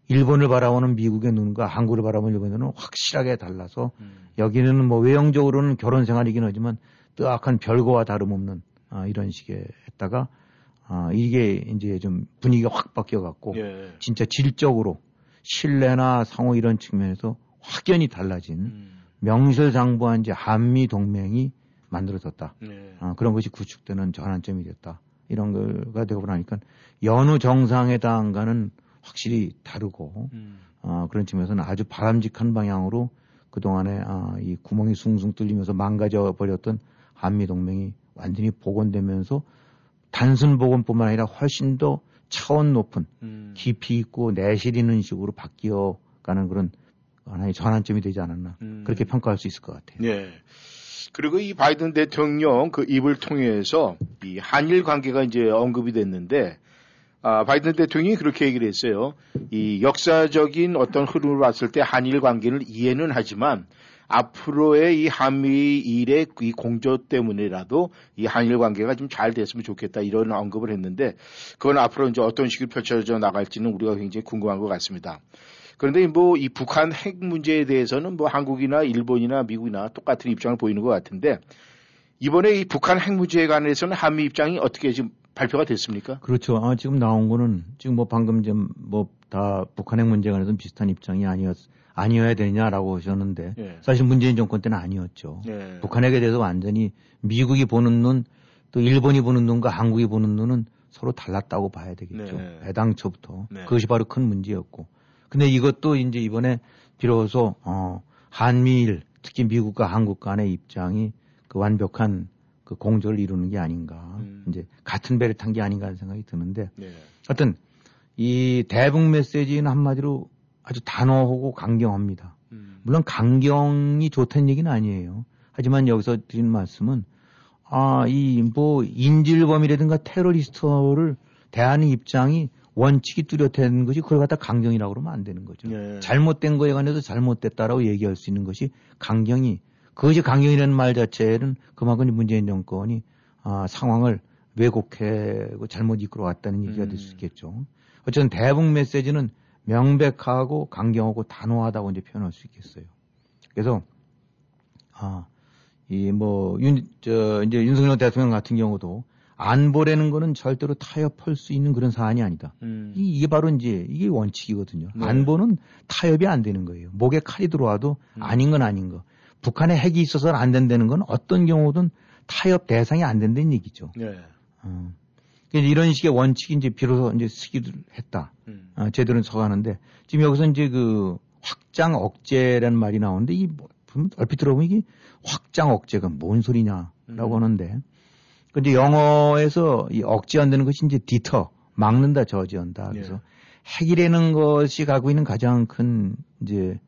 일본을 바라보는 미국의 눈과 한국을 바라보는 일본의 눈은 확실하게 달라서 음. 여기는 뭐 외형적으로는 결혼 생활이긴 하지만 뜨악한 별거와 다름없는 아, 이런 식의 했다가 아, 이게 이제 좀 분위기가 확 바뀌어갖고 예. 진짜 질적으로 신뢰나 상호 이런 측면에서 확연히 달라진 음. 명실상부한 이제 한미 동맹이 만들어졌다. 네. 아, 그런 것이 구축되는 전환점이 됐다. 이런 거가 되고 나니까 연후 정상회담과는 확실히 다르고 음. 아, 그런 측면에서는 아주 바람직한 방향으로 그동안에 아, 이 구멍이 숭숭 뚫리면서 망가져 버렸던 한미 동맹이 완전히 복원되면서 단순 복원뿐만 아니라 훨씬 더 차원 높은 음. 깊이 있고 내실 있는 식으로 바뀌어 가는 그런 하나의 전환점이 되지 않았나 음. 그렇게 평가할 수 있을 것 같아요. 예. 그리고 이 바이든 대통령 그 입을 통해서 이 한일 관계가 이제 언급이 됐는데 아, 바이든 대통령이 그렇게 얘기를 했어요. 이 역사적인 어떤 흐름을 봤을 때 한일 관계를 이해는 하지만 앞으로의 이 한미 일의 이 공조 때문에라도 이 한일 관계가 좀 잘 됐으면 좋겠다 이런 언급을 했는데 그건 앞으로 이제 어떤 식으로 펼쳐져 나갈지는 우리가 굉장히 궁금한 것 같습니다. 그런데 뭐 이 북한 핵 문제에 대해서는 뭐 한국이나 일본이나 미국이나 똑같은 입장을 보이는 것 같은데 이번에 이 북한 핵 문제에 관해서는 한미 입장이 어떻게 지금 발표가 됐습니까? 그렇죠. 아, 지금 나온 거는 지금 뭐 방금 좀뭐다 북한 핵 문제에 관해서는 비슷한 입장이 아니었 아니어야 되냐라고 하셨는데 예. 사실 문재인 정권 때는 아니었죠. 예. 북한 핵에 대해서 완전히 미국이 보는 눈, 또 일본이 보는 눈과 한국이 보는 눈은 서로 달랐다고 봐야 되겠죠. 네. 애당초부터 네. 그것이 바로 큰 문제였고. 근데 이것도 이제 이번에 비로소 어 한미일 특히 미국과 한국 간의 입장이 그 완벽한 그 공조를 이루는 게 아닌가. 음. 이제 같은 배를 탄 게 아닌가 하는 생각이 드는데 네. 하여튼 이 대북 메시지는 한마디로 아주 단호하고 강경합니다. 음. 물론 강경이 좋다는 얘기는 아니에요. 하지만 여기서 드린 말씀은 아, 이 뭐 인질범이라든가 테러리스트를 대하는 입장이 원칙이 뚜렷한 것이 그걸 갖다 강경이라고 그러면 안 되는 거죠. 네. 잘못된 거에 관해서 잘못됐다라고 얘기할 수 있는 것이 강경이 그것이 강경이라는 말 자체는 그만큼 문재인 정권이 아, 상황을 왜곡하고 잘못 이끌어 왔다는 얘기가 될수 음. 있겠죠. 어쨌든 대북 메시지는 명백하고 강경하고 단호하다고 이제 표현할 수 있겠어요. 그래서 아, 이뭐윤저 이제 윤석열 대통령 같은 경우도 안보라는 거는 절대로 타협할 수 있는 그런 사안이 아니다. 음. 이- 이게 바로 이제 이게 원칙이거든요. 네. 안보는 타협이 안 되는 거예요. 목에 칼이 들어와도 음. 아닌 건 아닌 거. 북한에 핵이 있어서는 안 된다는 건 어떤 경우든 타협 대상이 안 된다는 얘기죠. 네. 어. 그래서 이런 식의 원칙이 이제 비로소 이제 쓰기를 했다. 음. 어, 제대로 서가는데 지금 여기서 이제 그 확장 억제라는 말이 나오는데 이 뭐, 얼핏 들어보면 이게 확장 억제가 뭔 소리냐라고 음. 하는데 근데 영어에서 이 억제한다는 것이 이제 디터 막는다 저지한다 그래서 예. 핵이라는 것이 가지고 있는 가장 큰 이제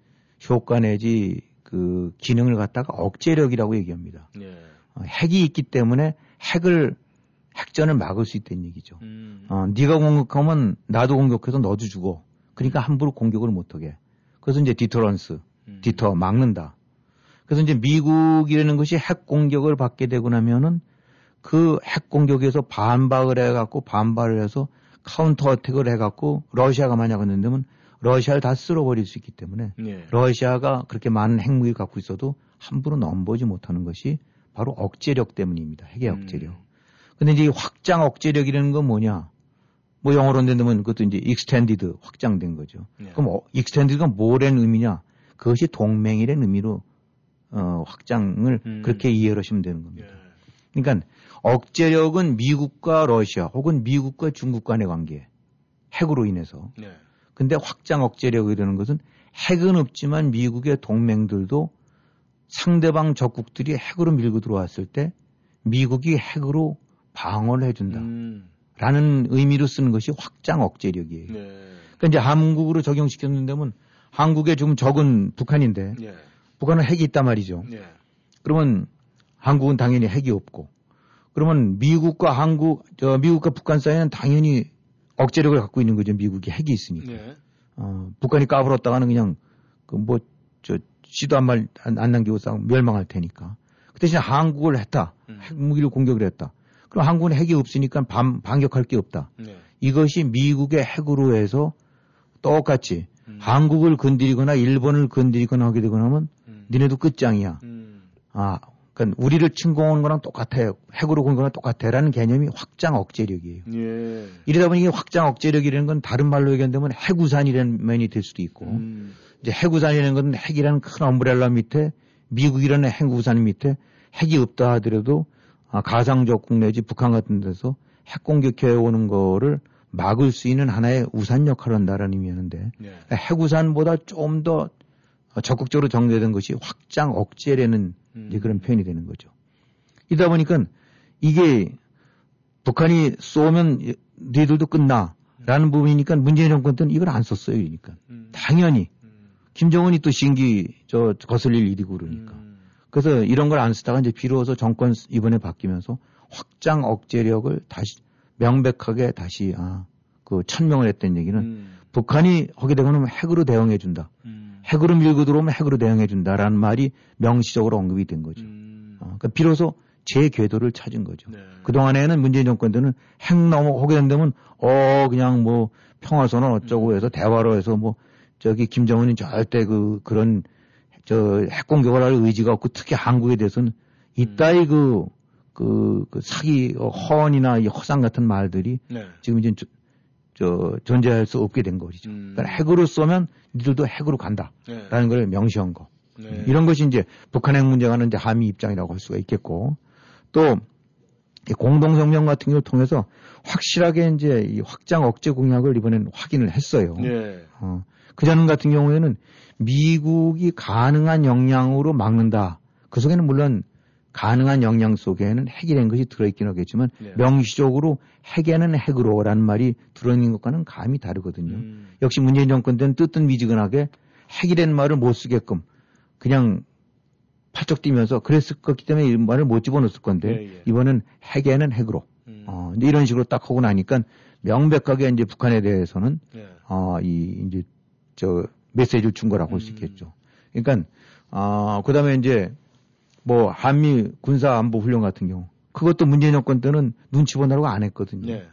효과 내지 그 기능을 갖다가 억제력이라고 얘기합니다. 네. 어, 핵이 있기 때문에 핵을 핵전을 막을 수 있다는 얘기죠. 음. 어, 네가 공격하면 나도 공격해서 너도 죽어. 그러니까 함부로 공격을 못하게. 그래서 이제 deterrence, 음. deter 막는다. 그래서 이제 미국이라는 것이 핵 공격을 받게 되고 나면은 그 핵 공격에서 반박을 해갖고 반발을 해서 counter attack을 해갖고 러시아가 만약 한다면 러시아를 다 쓸어버릴 수 있기 때문에 네. 러시아가 그렇게 많은 핵무기를 갖고 있어도 함부로 넘보지 못하는 것이 바로 억제력 때문입니다. 핵의 음. 억제력. 근데 이제 이 확장 억제력이라는 건 뭐냐? 뭐 영어로 된다면 그것도 이제 extended 확장된 거죠. 네. 그럼 어, extended가 뭐라는 의미냐? 그것이 동맹이라는 의미로 어, 확장을 음. 그렇게 이해를 하시면 되는 겁니다. 예. 그러니까 억제력은 미국과 러시아 혹은 미국과 중국 간의 관계 핵으로 인해서 네. 근데 확장 억제력이라는 것은 핵은 없지만 미국의 동맹들도 상대방 적국들이 핵으로 밀고 들어왔을 때 미국이 핵으로 방어를 해준다. 음. 라는 의미로 쓰는 것이 확장 억제력이에요. 네. 그러니까 이제 한국으로 적용시켰는데면 한국에 좀 적은 북한인데 네. 북한은 핵이 있단 말이죠. 네. 그러면 한국은 당연히 핵이 없고 그러면 미국과 한국, 저 미국과 북한 사이에는 당연히 억제력을 갖고 있는 거죠. 미국이 핵이 있으니까. 네. 어, 북한이 까불었다가는 그냥 그 뭐저 씨도 한 말안 남기고 싹 멸망할 테니까. 그 대신 한국을 했다. 음. 핵무기를 공격을 했다. 그럼 한국은 핵이 없으니까 반, 반격할 게 없다. 네. 이것이 미국의 핵으로 해서 똑같이 음. 한국을 건드리거나 일본을 건드리거나 하게 되거나 하면 음. 니네도 끝장이야. 음. 아, 그러니까 우리를 침공하는 거랑 똑같아요. 핵으로 공격하는 거랑 똑같아라는 개념이 확장 억제력이에요. 예. 이러다 보니 확장 억제력이라는 건 다른 말로 얘기한다면 핵우산이라는 면이 될 수도 있고 음. 이제 핵우산이라는 건 핵이라는 큰 엄브렐라 밑에 미국이라는 핵우산 밑에 핵이 없다 하더라도 아, 가상적국 내지 북한 같은 데서 핵 공격해 오는 거를 막을 수 있는 하나의 우산 역할을 한다라는 의미였는데 네. 핵 우산보다 좀 더 적극적으로 정리된 것이 확장 억제라는 음. 그런 표현이 되는 거죠. 이다 보니까 이게 북한이 쏘면 니들도 끝나라는 부분이니까 문재인 정권 때는 이걸 안 썼어요. 그러니까 음. 당연히 음. 김정은이 또 신기 저 거슬릴 일이고 그러니까. 음. 그래서 이런 걸 안 쓰다가 이제 비로소 정권 이번에 바뀌면서 확장 억제력을 다시 명백하게 다시 아, 그 천명을 했던 얘기는 음. 북한이 하게 되면 핵으로 대응해 준다. 음. 핵으로 밀고 들어오면 핵으로 대응해 준다라는 말이 명시적으로 언급이 된 거죠. 음. 어, 그러니까 비로소 제 궤도를 찾은 거죠. 네. 그동안에는 문재인 정권들은 핵 넘어오게 된다면 어 그냥 뭐 평화선언 어쩌고 해서 대화로 해서 뭐 저기 김정은이 절대 그 그런 저 핵 공격을 할 의지가 없고 특히 한국에 대해서는 이따위 그, 그, 그 사기, 어, 허언이나 이 허상 같은 말들이 네. 지금 이제 저, 저 존재할 수 없게 된 거죠. 음. 그러니까 핵으로 쏘면 니들도 핵으로 간다라는 네. 걸 명시한 거. 네. 이런 것이 이제 북한 핵 문제가는 이제 한미 입장이라고 할 수가 있겠고 또이 공동성명 같은 경우를 통해서 확실하게 이제 이 확장 억제 공약을 이번엔 확인을 했어요. 네. 어, 그전 같은 경우에는 미국이 가능한 역량으로 막는다. 그 속에는 물론 가능한 역량 속에는 핵이라는 것이 들어있긴 하겠지만 네. 명시적으로 핵에는 핵으로라는 말이 들어있는 것과는 감이 다르거든요. 음. 역시 문재인 정권 때는 뜨뜻 미지근하게 핵이라는 말을 못 쓰게끔 그냥 팔쩍 뛰면서 그랬을 거기 때문에 이 말을 못 집어넣었을 건데 예, 예. 이번엔 핵에는 핵으로 음. 어, 이런 식으로 딱 하고 나니까 명백하게 이제 북한에 대해서는 네. 어, 이 이제 저 메시지를 준 거라고 볼수 음. 있겠죠. 그러니까 어, 그다음에 이제 뭐 한미 군사 안보 훈련 같은 경우 그것도 문재인 정권 때는 눈치 보느라고 안 했거든요. 네.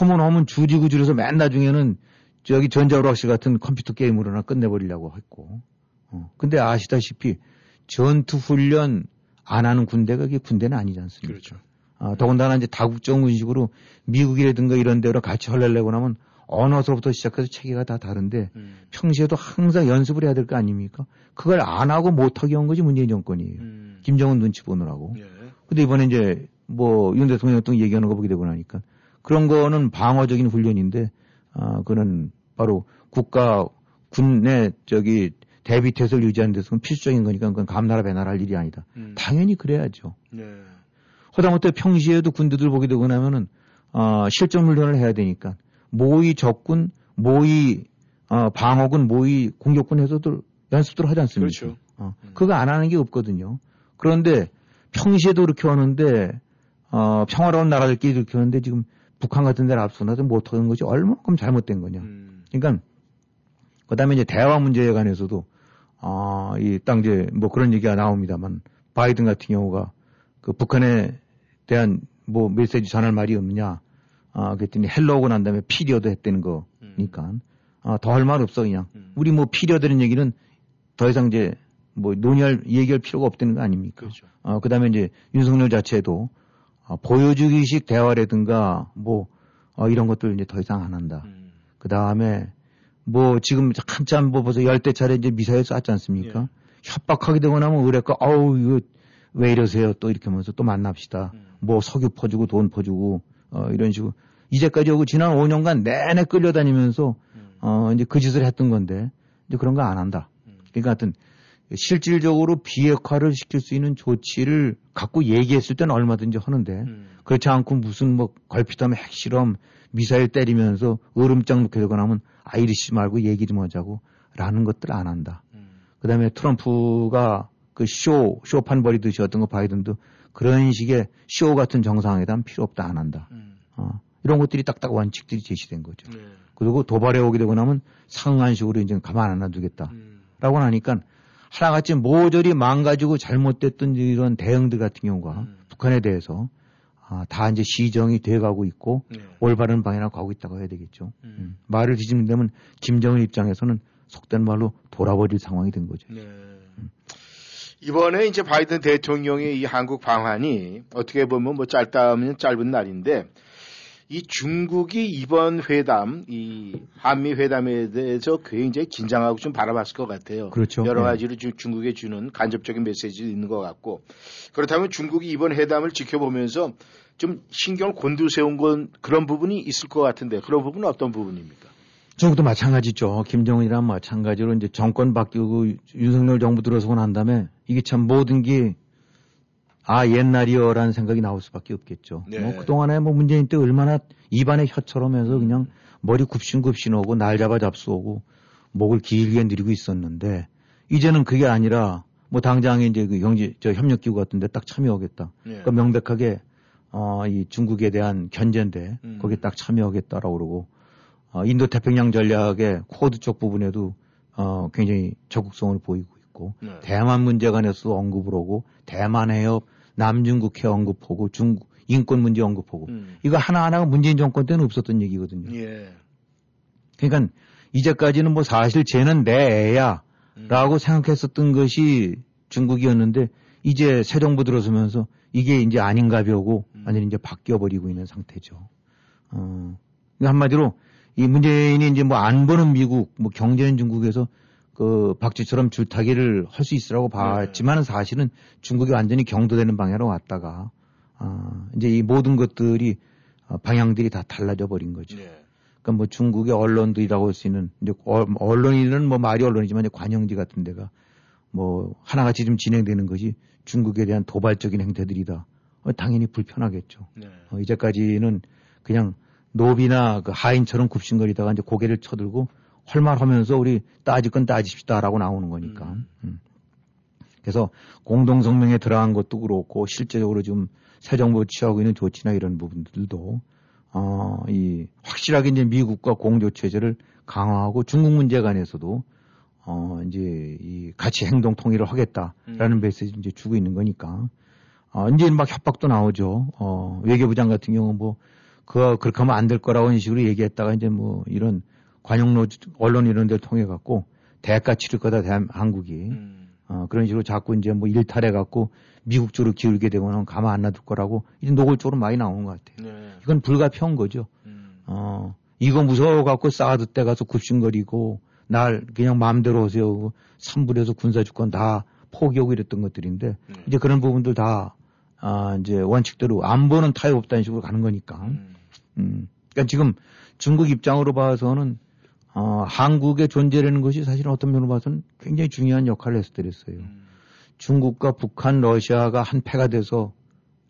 허문허문 주지구줄에서 맨 나중에는 저기 전자오락실 같은 컴퓨터 게임으로나 끝내버리려고 했고. 어. 근데 아시다시피 전투 훈련 안 하는 군대가 그게 군대는 아니지 않습니까? 그렇죠. 아, 더군다나 이제 다국적 군식으로 미국이라든가 이런 데로 같이 헐레내고 나면 언어서부터 시작해서 체계가 다 다른데 음. 평시에도 항상 연습을 해야 될 거 아닙니까? 그걸 안 하고 못하게 한 것이 문재인 정권이에요. 음. 김정은 눈치 보느라고. 예. 근데 이번에 이제 뭐 윤 대통령 등 얘기하는 거 보게 되고 나니까 그런 거는 방어적인 훈련인데 아 그는 바로 국가 군의 저기 대비 태세를 유지하는 데서는 필수적인 거니까 그건 감나라 배나라 할 일이 아니다. 음. 당연히 그래야죠. 네. 허다못해 평시에도 군대들 보게 되고 나면은 어, 실전 훈련을 해야 되니까 모의 적군, 모의 어, 방어군, 모의 공격군 해서들 연습들 하지 않습니까? 그렇죠. 어, 음. 그거 안 하는 게 없거든요. 그런데 평시에도 그렇게 하는데 어, 평화로운 나라들끼리 그렇게 하는데 지금 북한 같은 데를 앞서나도 못하는 것이 얼마큼 잘못된 거냐. 음. 그러니까 그다음에 이제 대화 문제에 관해서도 아, 이딱 이제 뭐 그런 얘기가 나옵니다만 바이든 같은 경우가 그 북한에 대한 뭐 메시지 전할 말이 없느냐. 아, 그랬더니 hello고 난 다음에 period 했다는 거니까 아, 더 할 말 없어 그냥. 음. 우리 뭐 period는 얘기는 더 이상 이제 뭐 논의할 얘기할 필요가 없다는 거 아닙니까? 그렇죠. 어, 그 다음에 이제 윤석열 자체도 어, 보여주기식 대화라든가 뭐 어, 이런 것들 이제 더 이상 안 한다. 음. 그 다음에 뭐 지금 한참 뭐 벌써 열대 차례 이제 미사일 쐈지 않습니까? 예. 협박하게 되고 나면 의뢰가 아우 이거 왜 이러세요? 또 이렇게 하면서 또 만납시다. 음. 뭐 석유 퍼주고 돈 퍼주고 어 이런 식으로 이제까지 하고 지난 5년간 내내 끌려다니면서 음. 어 이제 그 짓을 했던 건데 이제 그런 거 안 한다. 음. 그러니까 하여튼 실질적으로 비핵화를 시킬 수 있는 조치를 갖고 얘기했을 때는 얼마든지 하는데 음. 그렇지 않고 무슨 뭐 걸핏하면 핵실험 미사일 때리면서 얼음장 놓게 되고 나면 아 이러지 말고 얘기 좀 하자고 라는 것들 안 한다. 음. 그 다음에 트럼프가 그 쇼, 쇼판 벌이듯이 어떤 거 바이든도 그런 식의 쇼 같은 정상회담 필요 없다 안 한다. 음. 어, 이런 것들이 딱딱 원칙들이 제시된 거죠. 네. 그리고 도발해 오게 되고 나면 상한식으로 이제 가만 안 놔두겠다. 음. 라고 하니까 하나같이 모조리 망가지고 잘못됐던 이런 대응들 같은 경우가 음. 북한에 대해서 아, 다 이제 시정이 돼 가고 있고 네. 올바른 방향으로 가고 있다고 해야 되겠죠. 음. 음. 말을 뒤집는다면 김정은 입장에서는 속된 말로 돌아버릴 상황이 된 거죠. 네. 이번에 이제 바이든 대통령의 이 한국 방한이 어떻게 보면 뭐 짧다 하면 짧은 날인데 이 중국이 이번 회담, 이 한미 회담에 대해서 굉장히 긴장하고 좀 바라봤을 것 같아요. 그렇죠. 여러 네. 가지로 주- 중국에 주는 간접적인 메시지도 있는 것 같고 그렇다면 중국이 이번 회담을 지켜보면서 좀 신경을 곤두세운 건 그런 부분이 있을 것 같은데 그런 부분은 어떤 부분입니까? 중국도 마찬가지죠. 김정은이랑 마찬가지로 이제 정권 바뀌고 윤석열 정부 들어서고 난 다음에 이게 참 모든 게 아, 옛날이여라는 생각이 나올 수밖에 없겠죠. 네. 뭐 그동안에 뭐 문재인 때 얼마나 입안에 혀처럼 해서 그냥 머리 굽신굽신 오고 날 잡아 잡수오고 목을 길게 늘리고 있었는데 이제는 그게 아니라 뭐 당장에 이제 그 경제, 저 협력 기구 같은 데 딱 참여하겠다. 네. 그러니까 명백하게 어, 이 중국에 대한 견제인데 음. 거기에 딱 참여하겠다라고 그러고 어, 인도 태평양 전략의 쿼드 쪽 부분에도 어, 굉장히 적극성을 보이고 있고 네. 대만 문제 관해서도 언급을 하고 대만 해협 남중국 해 언급하고 중국 인권 문제 언급하고 음. 이거 하나하나가 문재인 정권 때는 없었던 얘기거든요. 예. 그러니까 이제까지는 뭐 사실 쟤는 내 애야 음. 라고 생각했었던 것이 중국이었는데 이제 새 정부 들어서면서 이게 이제 아닌가벼고 음. 완전히 이제 바뀌어 버리고 있는 상태죠. 어, 그러니까 한마디로 이 문재인이 이제 뭐 안 보는 미국, 뭐 경제는 중국에서 그 박쥐처럼 줄타기를 할 수 있으라고 봤지만 은 사실은 중국이 완전히 경도되는 방향으로 왔다가 아, 이제 이 모든 것들이 어, 방향들이 다 달라져 버린 거죠. 예. 그러니까 뭐 중국의 언론들이라고 할 수 있는 이제 어- 언론이는 뭐 말이 언론이지만 이제 관영지 같은 데가 뭐 하나같이 좀 진행되는 것이 중국에 대한 도발적인 행태들이다. 어, 당연히 불편하겠죠. 네. 어, 이제까지는 그냥 노비나 그 하인처럼 굽신거리다가 이제 고개를 쳐들고 헐말하면서 우리 따질 건 따집시다라고 나오는 거니까. 음. 음. 그래서 공동성명에 들어간 것도 그렇고 실제적으로 지금 새 정부 취하고 있는 조치나 이런 부분들도 어, 이 확실하게 이제 미국과 공조 체제를 강화하고 중국 문제 관해서도 어, 이제 이 같이 행동 통일을 하겠다라는 음. 메시지 이제 주고 있는 거니까 어, 이제 막 협박도 나오죠. 어, 외교부 장 같은 경우 뭐, 그, 그렇게 하면 안 될 거라고 이런 식으로 얘기했다가 이제 뭐 이런 관용로 언론 이런 데를 통해 갖고 대가 치를 거다 대한 한국이 음. 어, 그런 식으로 자꾸 이제 뭐 일탈해 갖고 미국 쪽으로 기울게 되거나 가만 안 놔둘 거라고 이제 노골적으로 많이 나오는 것 같아요. 네. 이건 불가피한 거죠. 음. 어, 이거 무서워 갖고 사드 때 가서 굽신거리고 날 그냥 마음대로 오세요. 삼불에서 군사 주권 다 포기하고 이랬던 것들인데 네. 이제 그런 부분들 다 아, 이제 원칙대로 안 보는 타협 없다는 식으로 가는 거니까. 음. 음. 그러니까 지금 중국 입장으로 봐서는 어, 한국의 존재라는 것이 사실 어떤 면으로 봐서는 굉장히 중요한 역할을 했었어요. 음. 중국과 북한, 러시아가 한 패가 돼서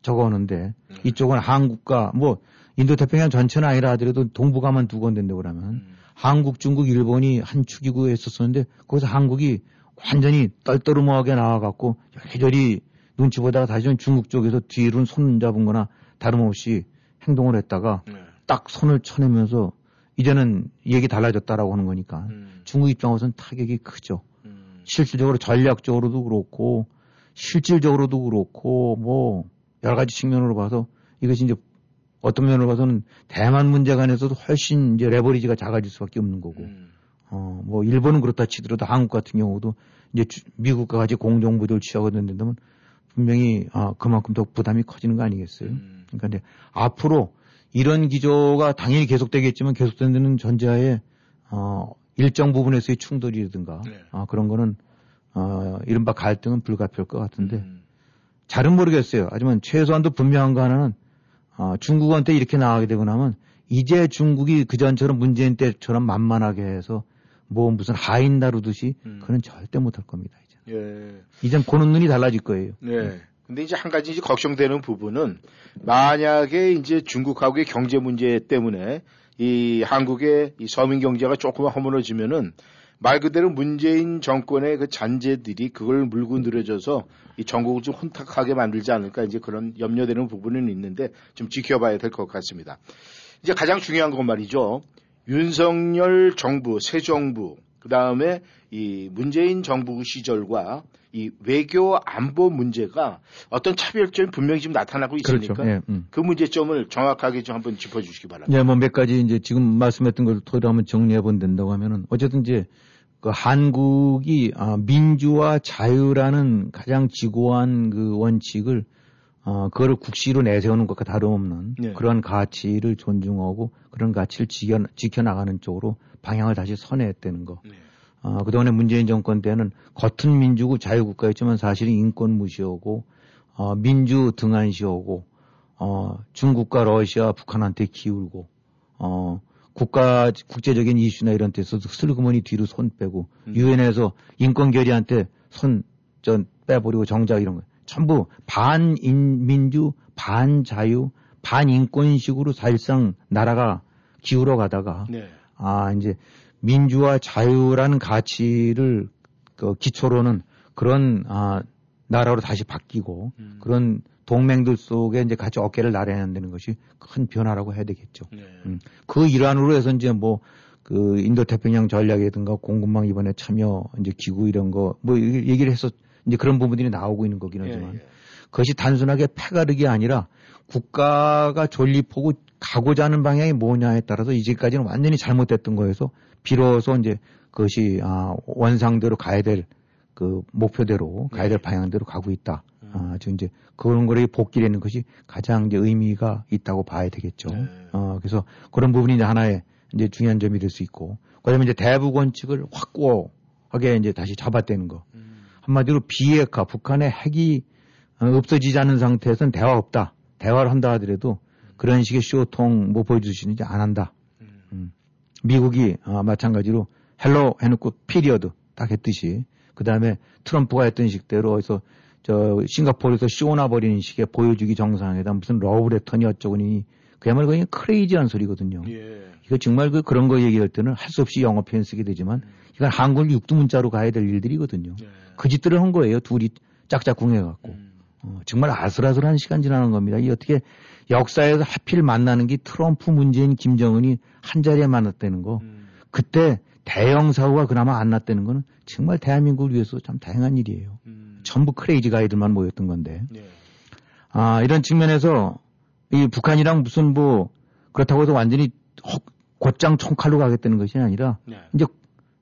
적어오는데 네. 이쪽은 한국과 뭐 인도태평양 전체는 아니라 하더라도 동북아만 두 건데인데 그러면 음. 한국, 중국, 일본이 한 축이고 했었었는데 거기서 한국이 완전히 떨떠름하게 나와갖고 여리저리 눈치 보다가 다시는 중국 쪽에서 뒤로 손 잡은 거나 다름없이 행동을 했다가 네. 딱 손을 쳐내면서 이제는 얘기 달라졌다라고 하는 거니까 음. 중국 입장으로서는 타격이 크죠. 음. 실질적으로 전략적으로도 그렇고 실질적으로도 그렇고 뭐 여러 가지 측면으로 봐서 이것이 이제 어떤 면으로 봐서는 대만 문제 관해서도 훨씬 이제 레버리지가 작아질 수밖에 없는 거고 음. 어뭐 일본은 그렇다 치더라도 한국 같은 경우도 이제 주- 미국과 같이 공정부조를 취하거든 된다면 분명히 아 그만큼 더 부담이 커지는 거 아니겠어요? 음. 그러니까 이제 앞으로 이런 기조가 당연히 계속되겠지만 계속되는 전제하에 어 일정 부분에서의 충돌이라든가 네. 아 그런 거는 어 이른바 갈등은 불가피할 것 같은데 음. 잘은 모르겠어요. 하지만 최소한도 분명한 거 하나는 어, 중국한테 이렇게 나가게 되고 나면 이제 중국이 그 전처럼 문재인 때처럼 만만하게 해서 뭐 무슨 하인 다루듯이 음. 그는 절대 못할 겁니다. 예. 이젠 보는 눈이 달라질 거예요. 네. 근데 이제 한 가지 이제 걱정되는 부분은 만약에 이제 중국하고의 경제 문제 때문에 이 한국의 이 서민 경제가 조금만 허물어지면은 말 그대로 문재인 정권의 그 잔재들이 그걸 물고 늘어져서 이 전국을 좀 혼탁하게 만들지 않을까 이제 그런 염려되는 부분은 있는데 좀 지켜봐야 될 것 같습니다. 이제 가장 중요한 건 말이죠. 윤석열 정부, 새 정부, 그 다음에 이 문재인 정부 시절과 이 외교 안보 문제가 어떤 차별점이 분명히 지금 나타나고 있으니까 그렇죠. 예, 음. 그 문제점을 정확하게 좀 한번 짚어주시기 바랍니다. 예, 뭐몇 가지 이제 지금 말씀했던 걸 토대로 한번 정리해 본다고 하면은 어쨌든 이제 그 한국이 아, 민주와 자유라는 가장 지고한 그 원칙을 어, 그거를 국시로 내세우는 것과 다름없는 네. 그런 가치를 존중하고 그런 가치를 지켜, 지켜나가는 쪽으로 방향을 다시 선회했다는 거. 네. 어, 그동안에 문재인 정권 때는 겉은 민주고 자유국가였지만 사실은 인권 무시하고, 어, 민주 등한시하고, 어, 중국과 러시아, 북한한테 기울고, 어, 국가, 국제적인 이슈나 이런 데서도 슬그머니 뒤로 손 빼고, 음. 유엔에서 인권 결의한테 손, 전, 빼버리고 정작 이런 거. 전부 반인민주, 반자유, 반인권식으로 사실상 나라가 기울어 가다가, 네. 아, 이제 민주와 자유라는 가치를 그 기초로는 그런 아 나라로 다시 바뀌고 음. 그런 동맹들 속에 이제 같이 어깨를 나란히 한다는 것이 큰 변화라고 해야 되겠죠. 네. 음. 그 일환으로 해서 이제 뭐 그 인도 태평양 전략이든가 공급망 이번에 참여 이제 기구 이런 거 뭐 얘기를 해서 이제 그런 부분들이 나오고 있는 거긴 하지만 예, 예. 그것이 단순하게 패가르기 아니라 국가가 존립하고 가고자 하는 방향이 뭐냐에 따라서 이제까지는 완전히 잘못됐던 거여서 비로소 이제 그것이 아, 원상대로 가야 될 그 목표대로 가야 될 방향대로 가고 있다. 아, 지금 이제 그런 거를 복귀라는 것이 가장 이제 의미가 있다고 봐야 되겠죠. 네. 어, 그래서 그런 부분이 이제 하나의 이제 중요한 점이 될 수 있고, 그다음에 이제 대북 원칙을 확고하게 이제 다시 잡아떼는 거. 한마디로 비핵화, 북한의 핵이 어, 없어지지 않은 상태에서는 대화 없다. 대화를 한다 하더라도 그런 식의 쇼통 뭐 보여주기식은 이제 안 한다. 음. 미국이 아, 마찬가지로 hello 해놓고 period 딱 했듯이 그 다음에 트럼프가 했던 식대로 어디서 저 싱가포르에서 쇼나 벌이는 식의 보여주기 정상회담 무슨 러브레터니 어쩌고니 그야말로 그냥 crazy한 소리거든요. 예. 이거 정말 그 그런 거 얘기할 때는 할 수 없이 영어 표현 쓰게 되지만 이건 한글 육두문자로 가야 될 일들이거든요. 예. 그 짓들을 한 거예요. 둘이 짝짝꿍 해갖고. 음. 어, 정말 아슬아슬한 시간 지나는 겁니다. 이 어떻게 역사에서 하필 만나는 게 트럼프, 문재인, 김정은이 한 자리에 만났다는 거. 음. 그때 대형 사고가 그나마 안 났다는 거는 정말 대한민국을 위해서 참 다행한 일이에요. 음. 전부 크레이지 가이들만 모였던 건데. 예. 아, 이런 측면에서 이 북한이랑 무슨 뭐 그렇다고 해서 완전히 헉, 곧장 총칼로 가겠다는 것이 아니라 네. 이제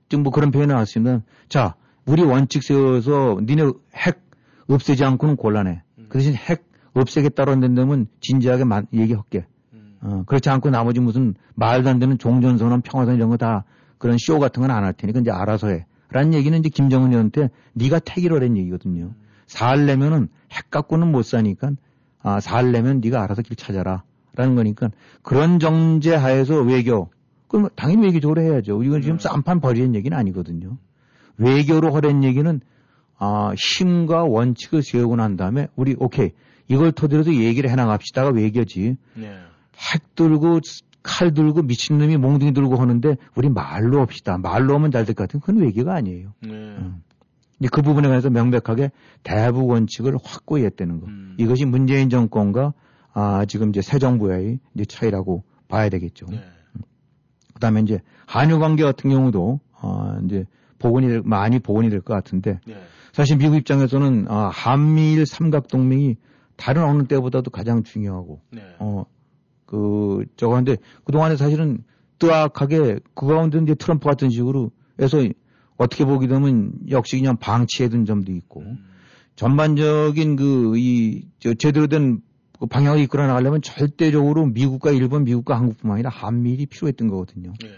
지금 뭐 그런 표현을 나왔으면 자, 우리 원칙 세워서 니네 핵 없애지 않고는 곤란해. 음. 그 대신 핵 없애겠다고 한다면 진지하게 마- 얘기할게. 음. 어, 그렇지 않고 나머지 무슨 말도 안 되는 종전선언, 평화선 이런 거 다 그런 쇼 같은 건 안 할 테니까 이제 알아서 해. 라는 얘기는 이제 김정은이한테 네가 택이로 란 얘기거든요. 살 내면은 핵 갖고는 못 사니까 아, 살 내면 네가 알아서 길 찾아라. 라는 거니까 그런 정제 하에서 외교 그럼 당연히 외교적으로 해야죠. 이건 지금 네. 쌈판 버리는 얘기는 아니거든요. 외교로 하라는 얘기는 아, 힘과 원칙을 세우고 난 다음에 우리 오케이 이걸 토대로도 얘기를 해나갑시다가 외교지. 네. 핵 들고 칼 들고 미친놈이 몽둥이 들고 하는데 우리 말로 합시다. 말로 하면 잘 될 것 같은 그건 외교가 아니에요. 네. 음. 그 부분에 관해서 명백하게 대북 원칙을 확고히 했다는 거. 음. 이것이 문재인 정권과 아, 지금 이제 새 정부의 이제 차이라고 봐야 되겠죠. 네. 그 다음에 이제 한일 관계 같은 경우도 어, 이제 복원이 될- 많이 복원이 될 것 같은데 네. 사실 미국 입장에서는 아, 한미일 삼각 동맹이 다른 어느 때보다도 가장 중요하고 네. 어, 그, 저거 한데, 그 동안에 사실은 뜨악하게 그 가운데 이제 트럼프 같은 식으로 해서 어떻게 보게 되면 역시 그냥 방치해둔 점도 있고, 음. 전반적인 그, 이, 저, 제대로 된 그 방향을 이끌어 나가려면 절대적으로 미국과 일본, 미국과 한국뿐만 아니라 한미일이 필요했던 거거든요. 네.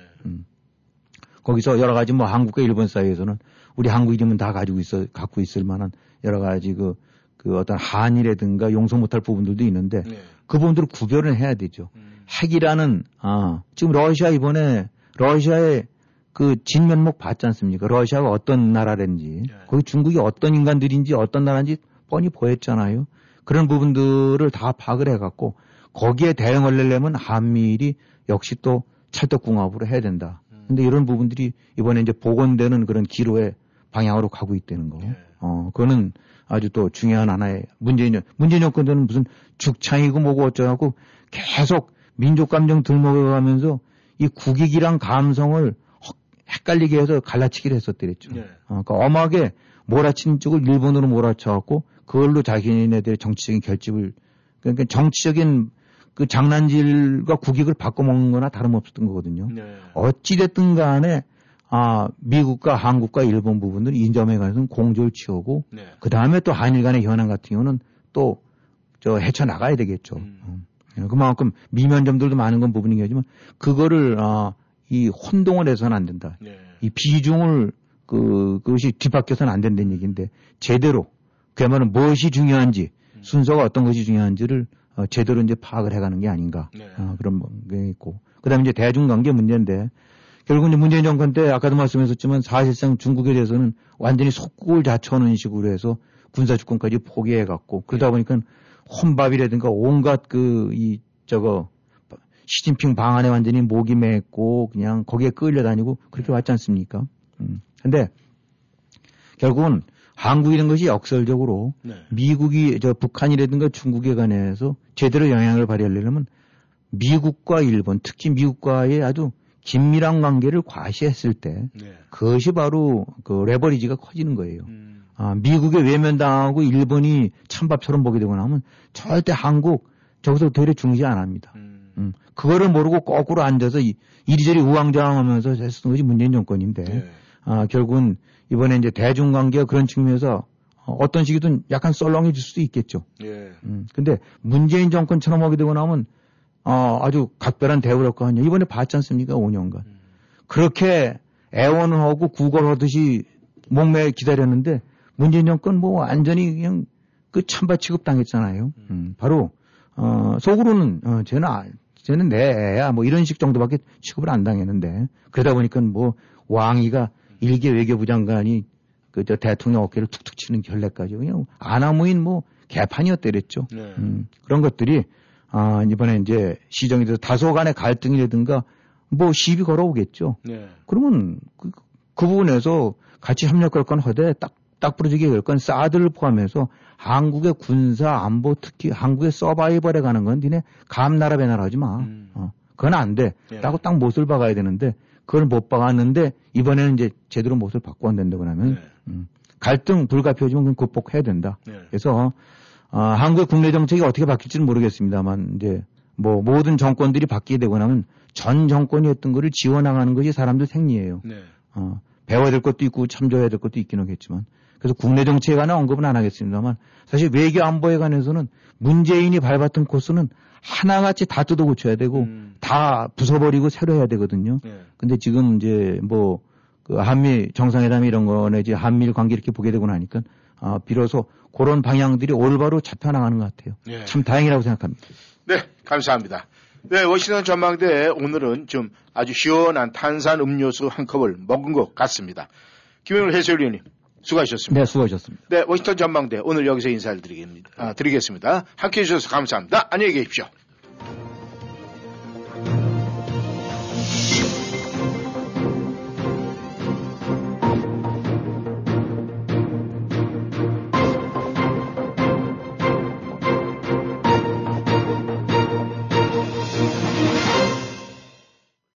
거기서 여러 가지 뭐 한국과 일본 사이에서는 우리 한국인이면 다 가지고 있어, 갖고 있을 만한 여러 가지 그, 그 어떤 한이라든가 용서 못할 부분들도 있는데 네. 그 부분들을 구별을 해야 되죠. 음. 핵이라는 아 지금 러시아 이번에 러시아의 그 진면목 봤지 않습니까? 러시아가 어떤 나라인지 네. 거기 중국이 어떤 인간들인지 어떤 나라인지 뻔히 보였잖아요. 그런 부분들을 다 파악을 해갖고 거기에 대응을 내려면 한미일이 역시 또 찰떡궁합으로 해야 된다. 근데 이런 부분들이 이번에 이제 복원되는 그런 기로의 방향으로 가고 있다는 거. 네. 어, 그거는 아주 또 중요한 하나의 문재인, 정- 문재인 정권들은 무슨 죽창이고 뭐고 어쩌고 계속 민족 감정 들먹여가면서 이 국익이랑 감성을 헛- 헷갈리게 해서 갈라치기를 했었더랬죠. 네. 어, 그러니까 엄하게 몰아친 쪽을 일본으로 몰아쳐갖고 그걸로 자기네들의 정치적인 결집을 그러니까 정치적인 그 장난질과 국익을 바꿔먹는 거나 다름없었던 거거든요. 네. 어찌됐든 간에 아, 미국과 한국과 일본 부분을 이 점에 관해서는 공조를 치우고 네. 그 다음에 또 한일 간의 현안 같은 경우는 또 저 헤쳐나가야 되겠죠. 음. 음. 그만큼 미면 점들도 많은 건 부분이겠지만 그거를 아, 이 혼동을 해서는 안 된다. 네. 이 비중을 그 그것이 뒤바뀌어서는 안 된다는 얘기인데 제대로 그야말로 무엇이 중요한지 음. 순서가 어떤 것이 중요한지를 어, 제대로 이제 파악을 해가는 게 아닌가 네. 어, 그런 게 있고 그다음에 이제 대중관계 문제인데 결국 이제 문재인 정권 때 아까도 말씀하셨지만 사실상 중국에 대해서는 완전히 속국을 자처하는 식으로 해서 군사 주권까지 포기해 갖고 그러다 보니까 혼밥이라든가 온갖 그 이 저거 시진핑 방안에 완전히 목이 맺고 그냥 거기에 끌려다니고 그렇게 왔지 않습니까? 음. 근데 결국은 한국 이런 것이 역설적으로 네. 미국이 저 북한이라든가 중국에 관해서 제대로 영향을 발휘하려면 미국과 일본 특히 미국과의 아주 긴밀한 관계를 과시했을 때 네. 그것이 바로 그 레버리지가 커지는 거예요. 음. 아, 미국에 외면당하고 일본이 찬밥처럼 보게 되고 나면 절대 한국 저기서 되려 중시 안 합니다. 음. 음, 그거를 모르고 거꾸로 앉아서 이- 이리저리 우왕좌왕하면서 했던 것이 문재인 정권인데 네. 아, 결국은 이번에 이제 대중관계가 그런 측면에서 어, 어떤 시기든 약간 썰렁해질 수도 있겠죠. 예. 음, 근데 문재인 정권처럼 하게 되고 나면 어, 아주 각별한 대우를 할거 아니에요. 이번에 봤지 않습니까? 5년간. 그렇게 애원을 하고 구걸하듯이 목매 기다렸는데 문재인 정권 뭐 완전히 그냥 그 찬밥 취급 당했잖아요. 음, 바로 어, 속으로는 어, 쟤는 아, 쟤는 내 애야 뭐 이런 식 정도밖에 취급을 안 당했는데 그러다 보니까 뭐 왕이가 일개 외교부 장관이 그저 대통령 어깨를 툭툭 치는 결례까지 그냥 아나무인 뭐 개판이었대랬죠. 네. 음, 그런 것들이 아, 이번에 이제 시정이 돼서 다소 간의 갈등이라든가 뭐 시비 걸어오겠죠. 네. 그러면 그, 그 부분에서 같이 협력할 건 허대 딱, 딱 부러지게 될 건 사드를 포함해서 한국의 군사 안보 특히 한국의 서바이벌에 가는 건 니네 감나라 배나라 하지 마. 음. 어, 그건 안 돼. 예. 라고 딱 못을 박아야 되는데 그걸 못 박았는데 이번에는 이제 제대로 못을 바꿔야 된다고 하면 네. 음, 갈등 불가피해지면 극복해야 된다. 네. 그래서 어, 한국의 국내 정책이 어떻게 바뀔지는 모르겠습니다만 이제 뭐 모든 정권들이 바뀌게 되고 나면 전 정권이 했던 거를 지원하는 것이 사람들 생리예요. 네. 어, 배워야 될 것도 있고 참조해야 될 것도 있긴 하겠지만 그래서 국내 정치에 관한 언급은 안 하겠습니다만 사실 외교 안보에 관해서는 문재인이 밟았던 코스는 하나같이 다 뜯어 고쳐야 되고 음. 다 부숴버리고 새로 해야 되거든요. 네. 근데 지금 이제 뭐, 그 한미 정상회담 이런 거 내지 한미일 관계 이렇게 보게 되고 나니까 아, 비로소 그런 방향들이 올바로 잡혀 나가는 것 같아요. 네. 참 다행이라고 생각합니다. 네, 감사합니다. 네, 워싱턴 전망대 오늘은 좀 아주 시원한 탄산 음료수 한 컵을 먹은 것 같습니다. 김영일 해설위원님, 수고하셨습니다. 네, 수고하셨습니다. 네, 워싱턴 전망대 오늘 여기서 인사를 드리겠습니다. 아, 드리겠습니다. 함께 해주셔서 감사합니다. 안녕히 계십시오.